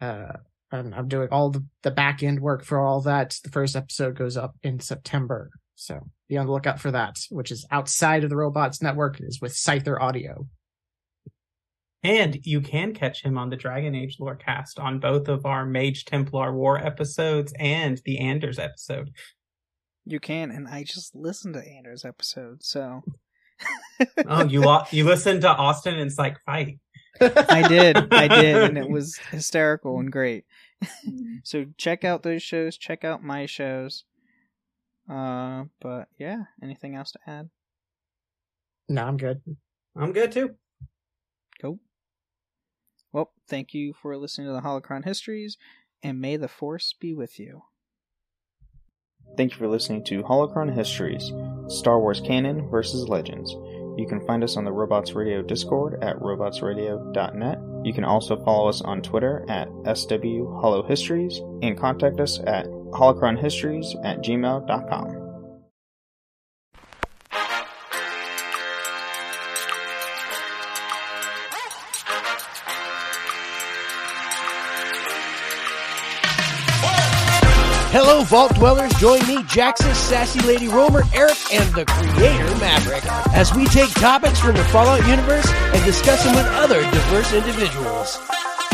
Uh, and I'm doing all the, the back end work for all that. The first episode goes up in September. So be on the lookout for that, which is outside of the Robots Network, is with Scyther Audio. And you can catch him on the Dragon Age Lorecast on both of our Mage Templar War episodes and the Anders episode. You can, and I just listened to Anders' episode, so *laughs* oh, you lo- you listened to Austin and Psych fight. I did, I did, and it *laughs* was hysterical and great. so check out those shows. Check out my shows. Uh, but yeah, anything else to add? No, I'm good. I'm good too. Cool. Well, thank you for listening to the Holocron Histories, and may the Force be with you. Thank you for listening to Holocron Histories Star Wars Canon versus Legends. You can find us on the Robots Radio Discord at robotsradio.net. You can also follow us on Twitter at SW and contact us at holocronhistories at gmail.com. Hello, Vault Dwellers. Join me, Jackson, Sassy Lady Romer, Eric, and the Creator Maverick as we take topics from the Fallout universe and discuss them with other diverse individuals.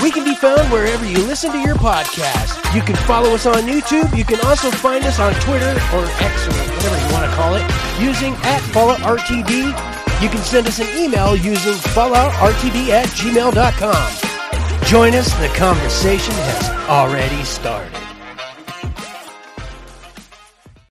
We can be found wherever you listen to your podcast. You can follow us on YouTube. You can also find us on Twitter or X or whatever you want to call it using at FalloutRTD. You can send us an email using falloutrtd at gmail.com. Join us. The conversation has already started.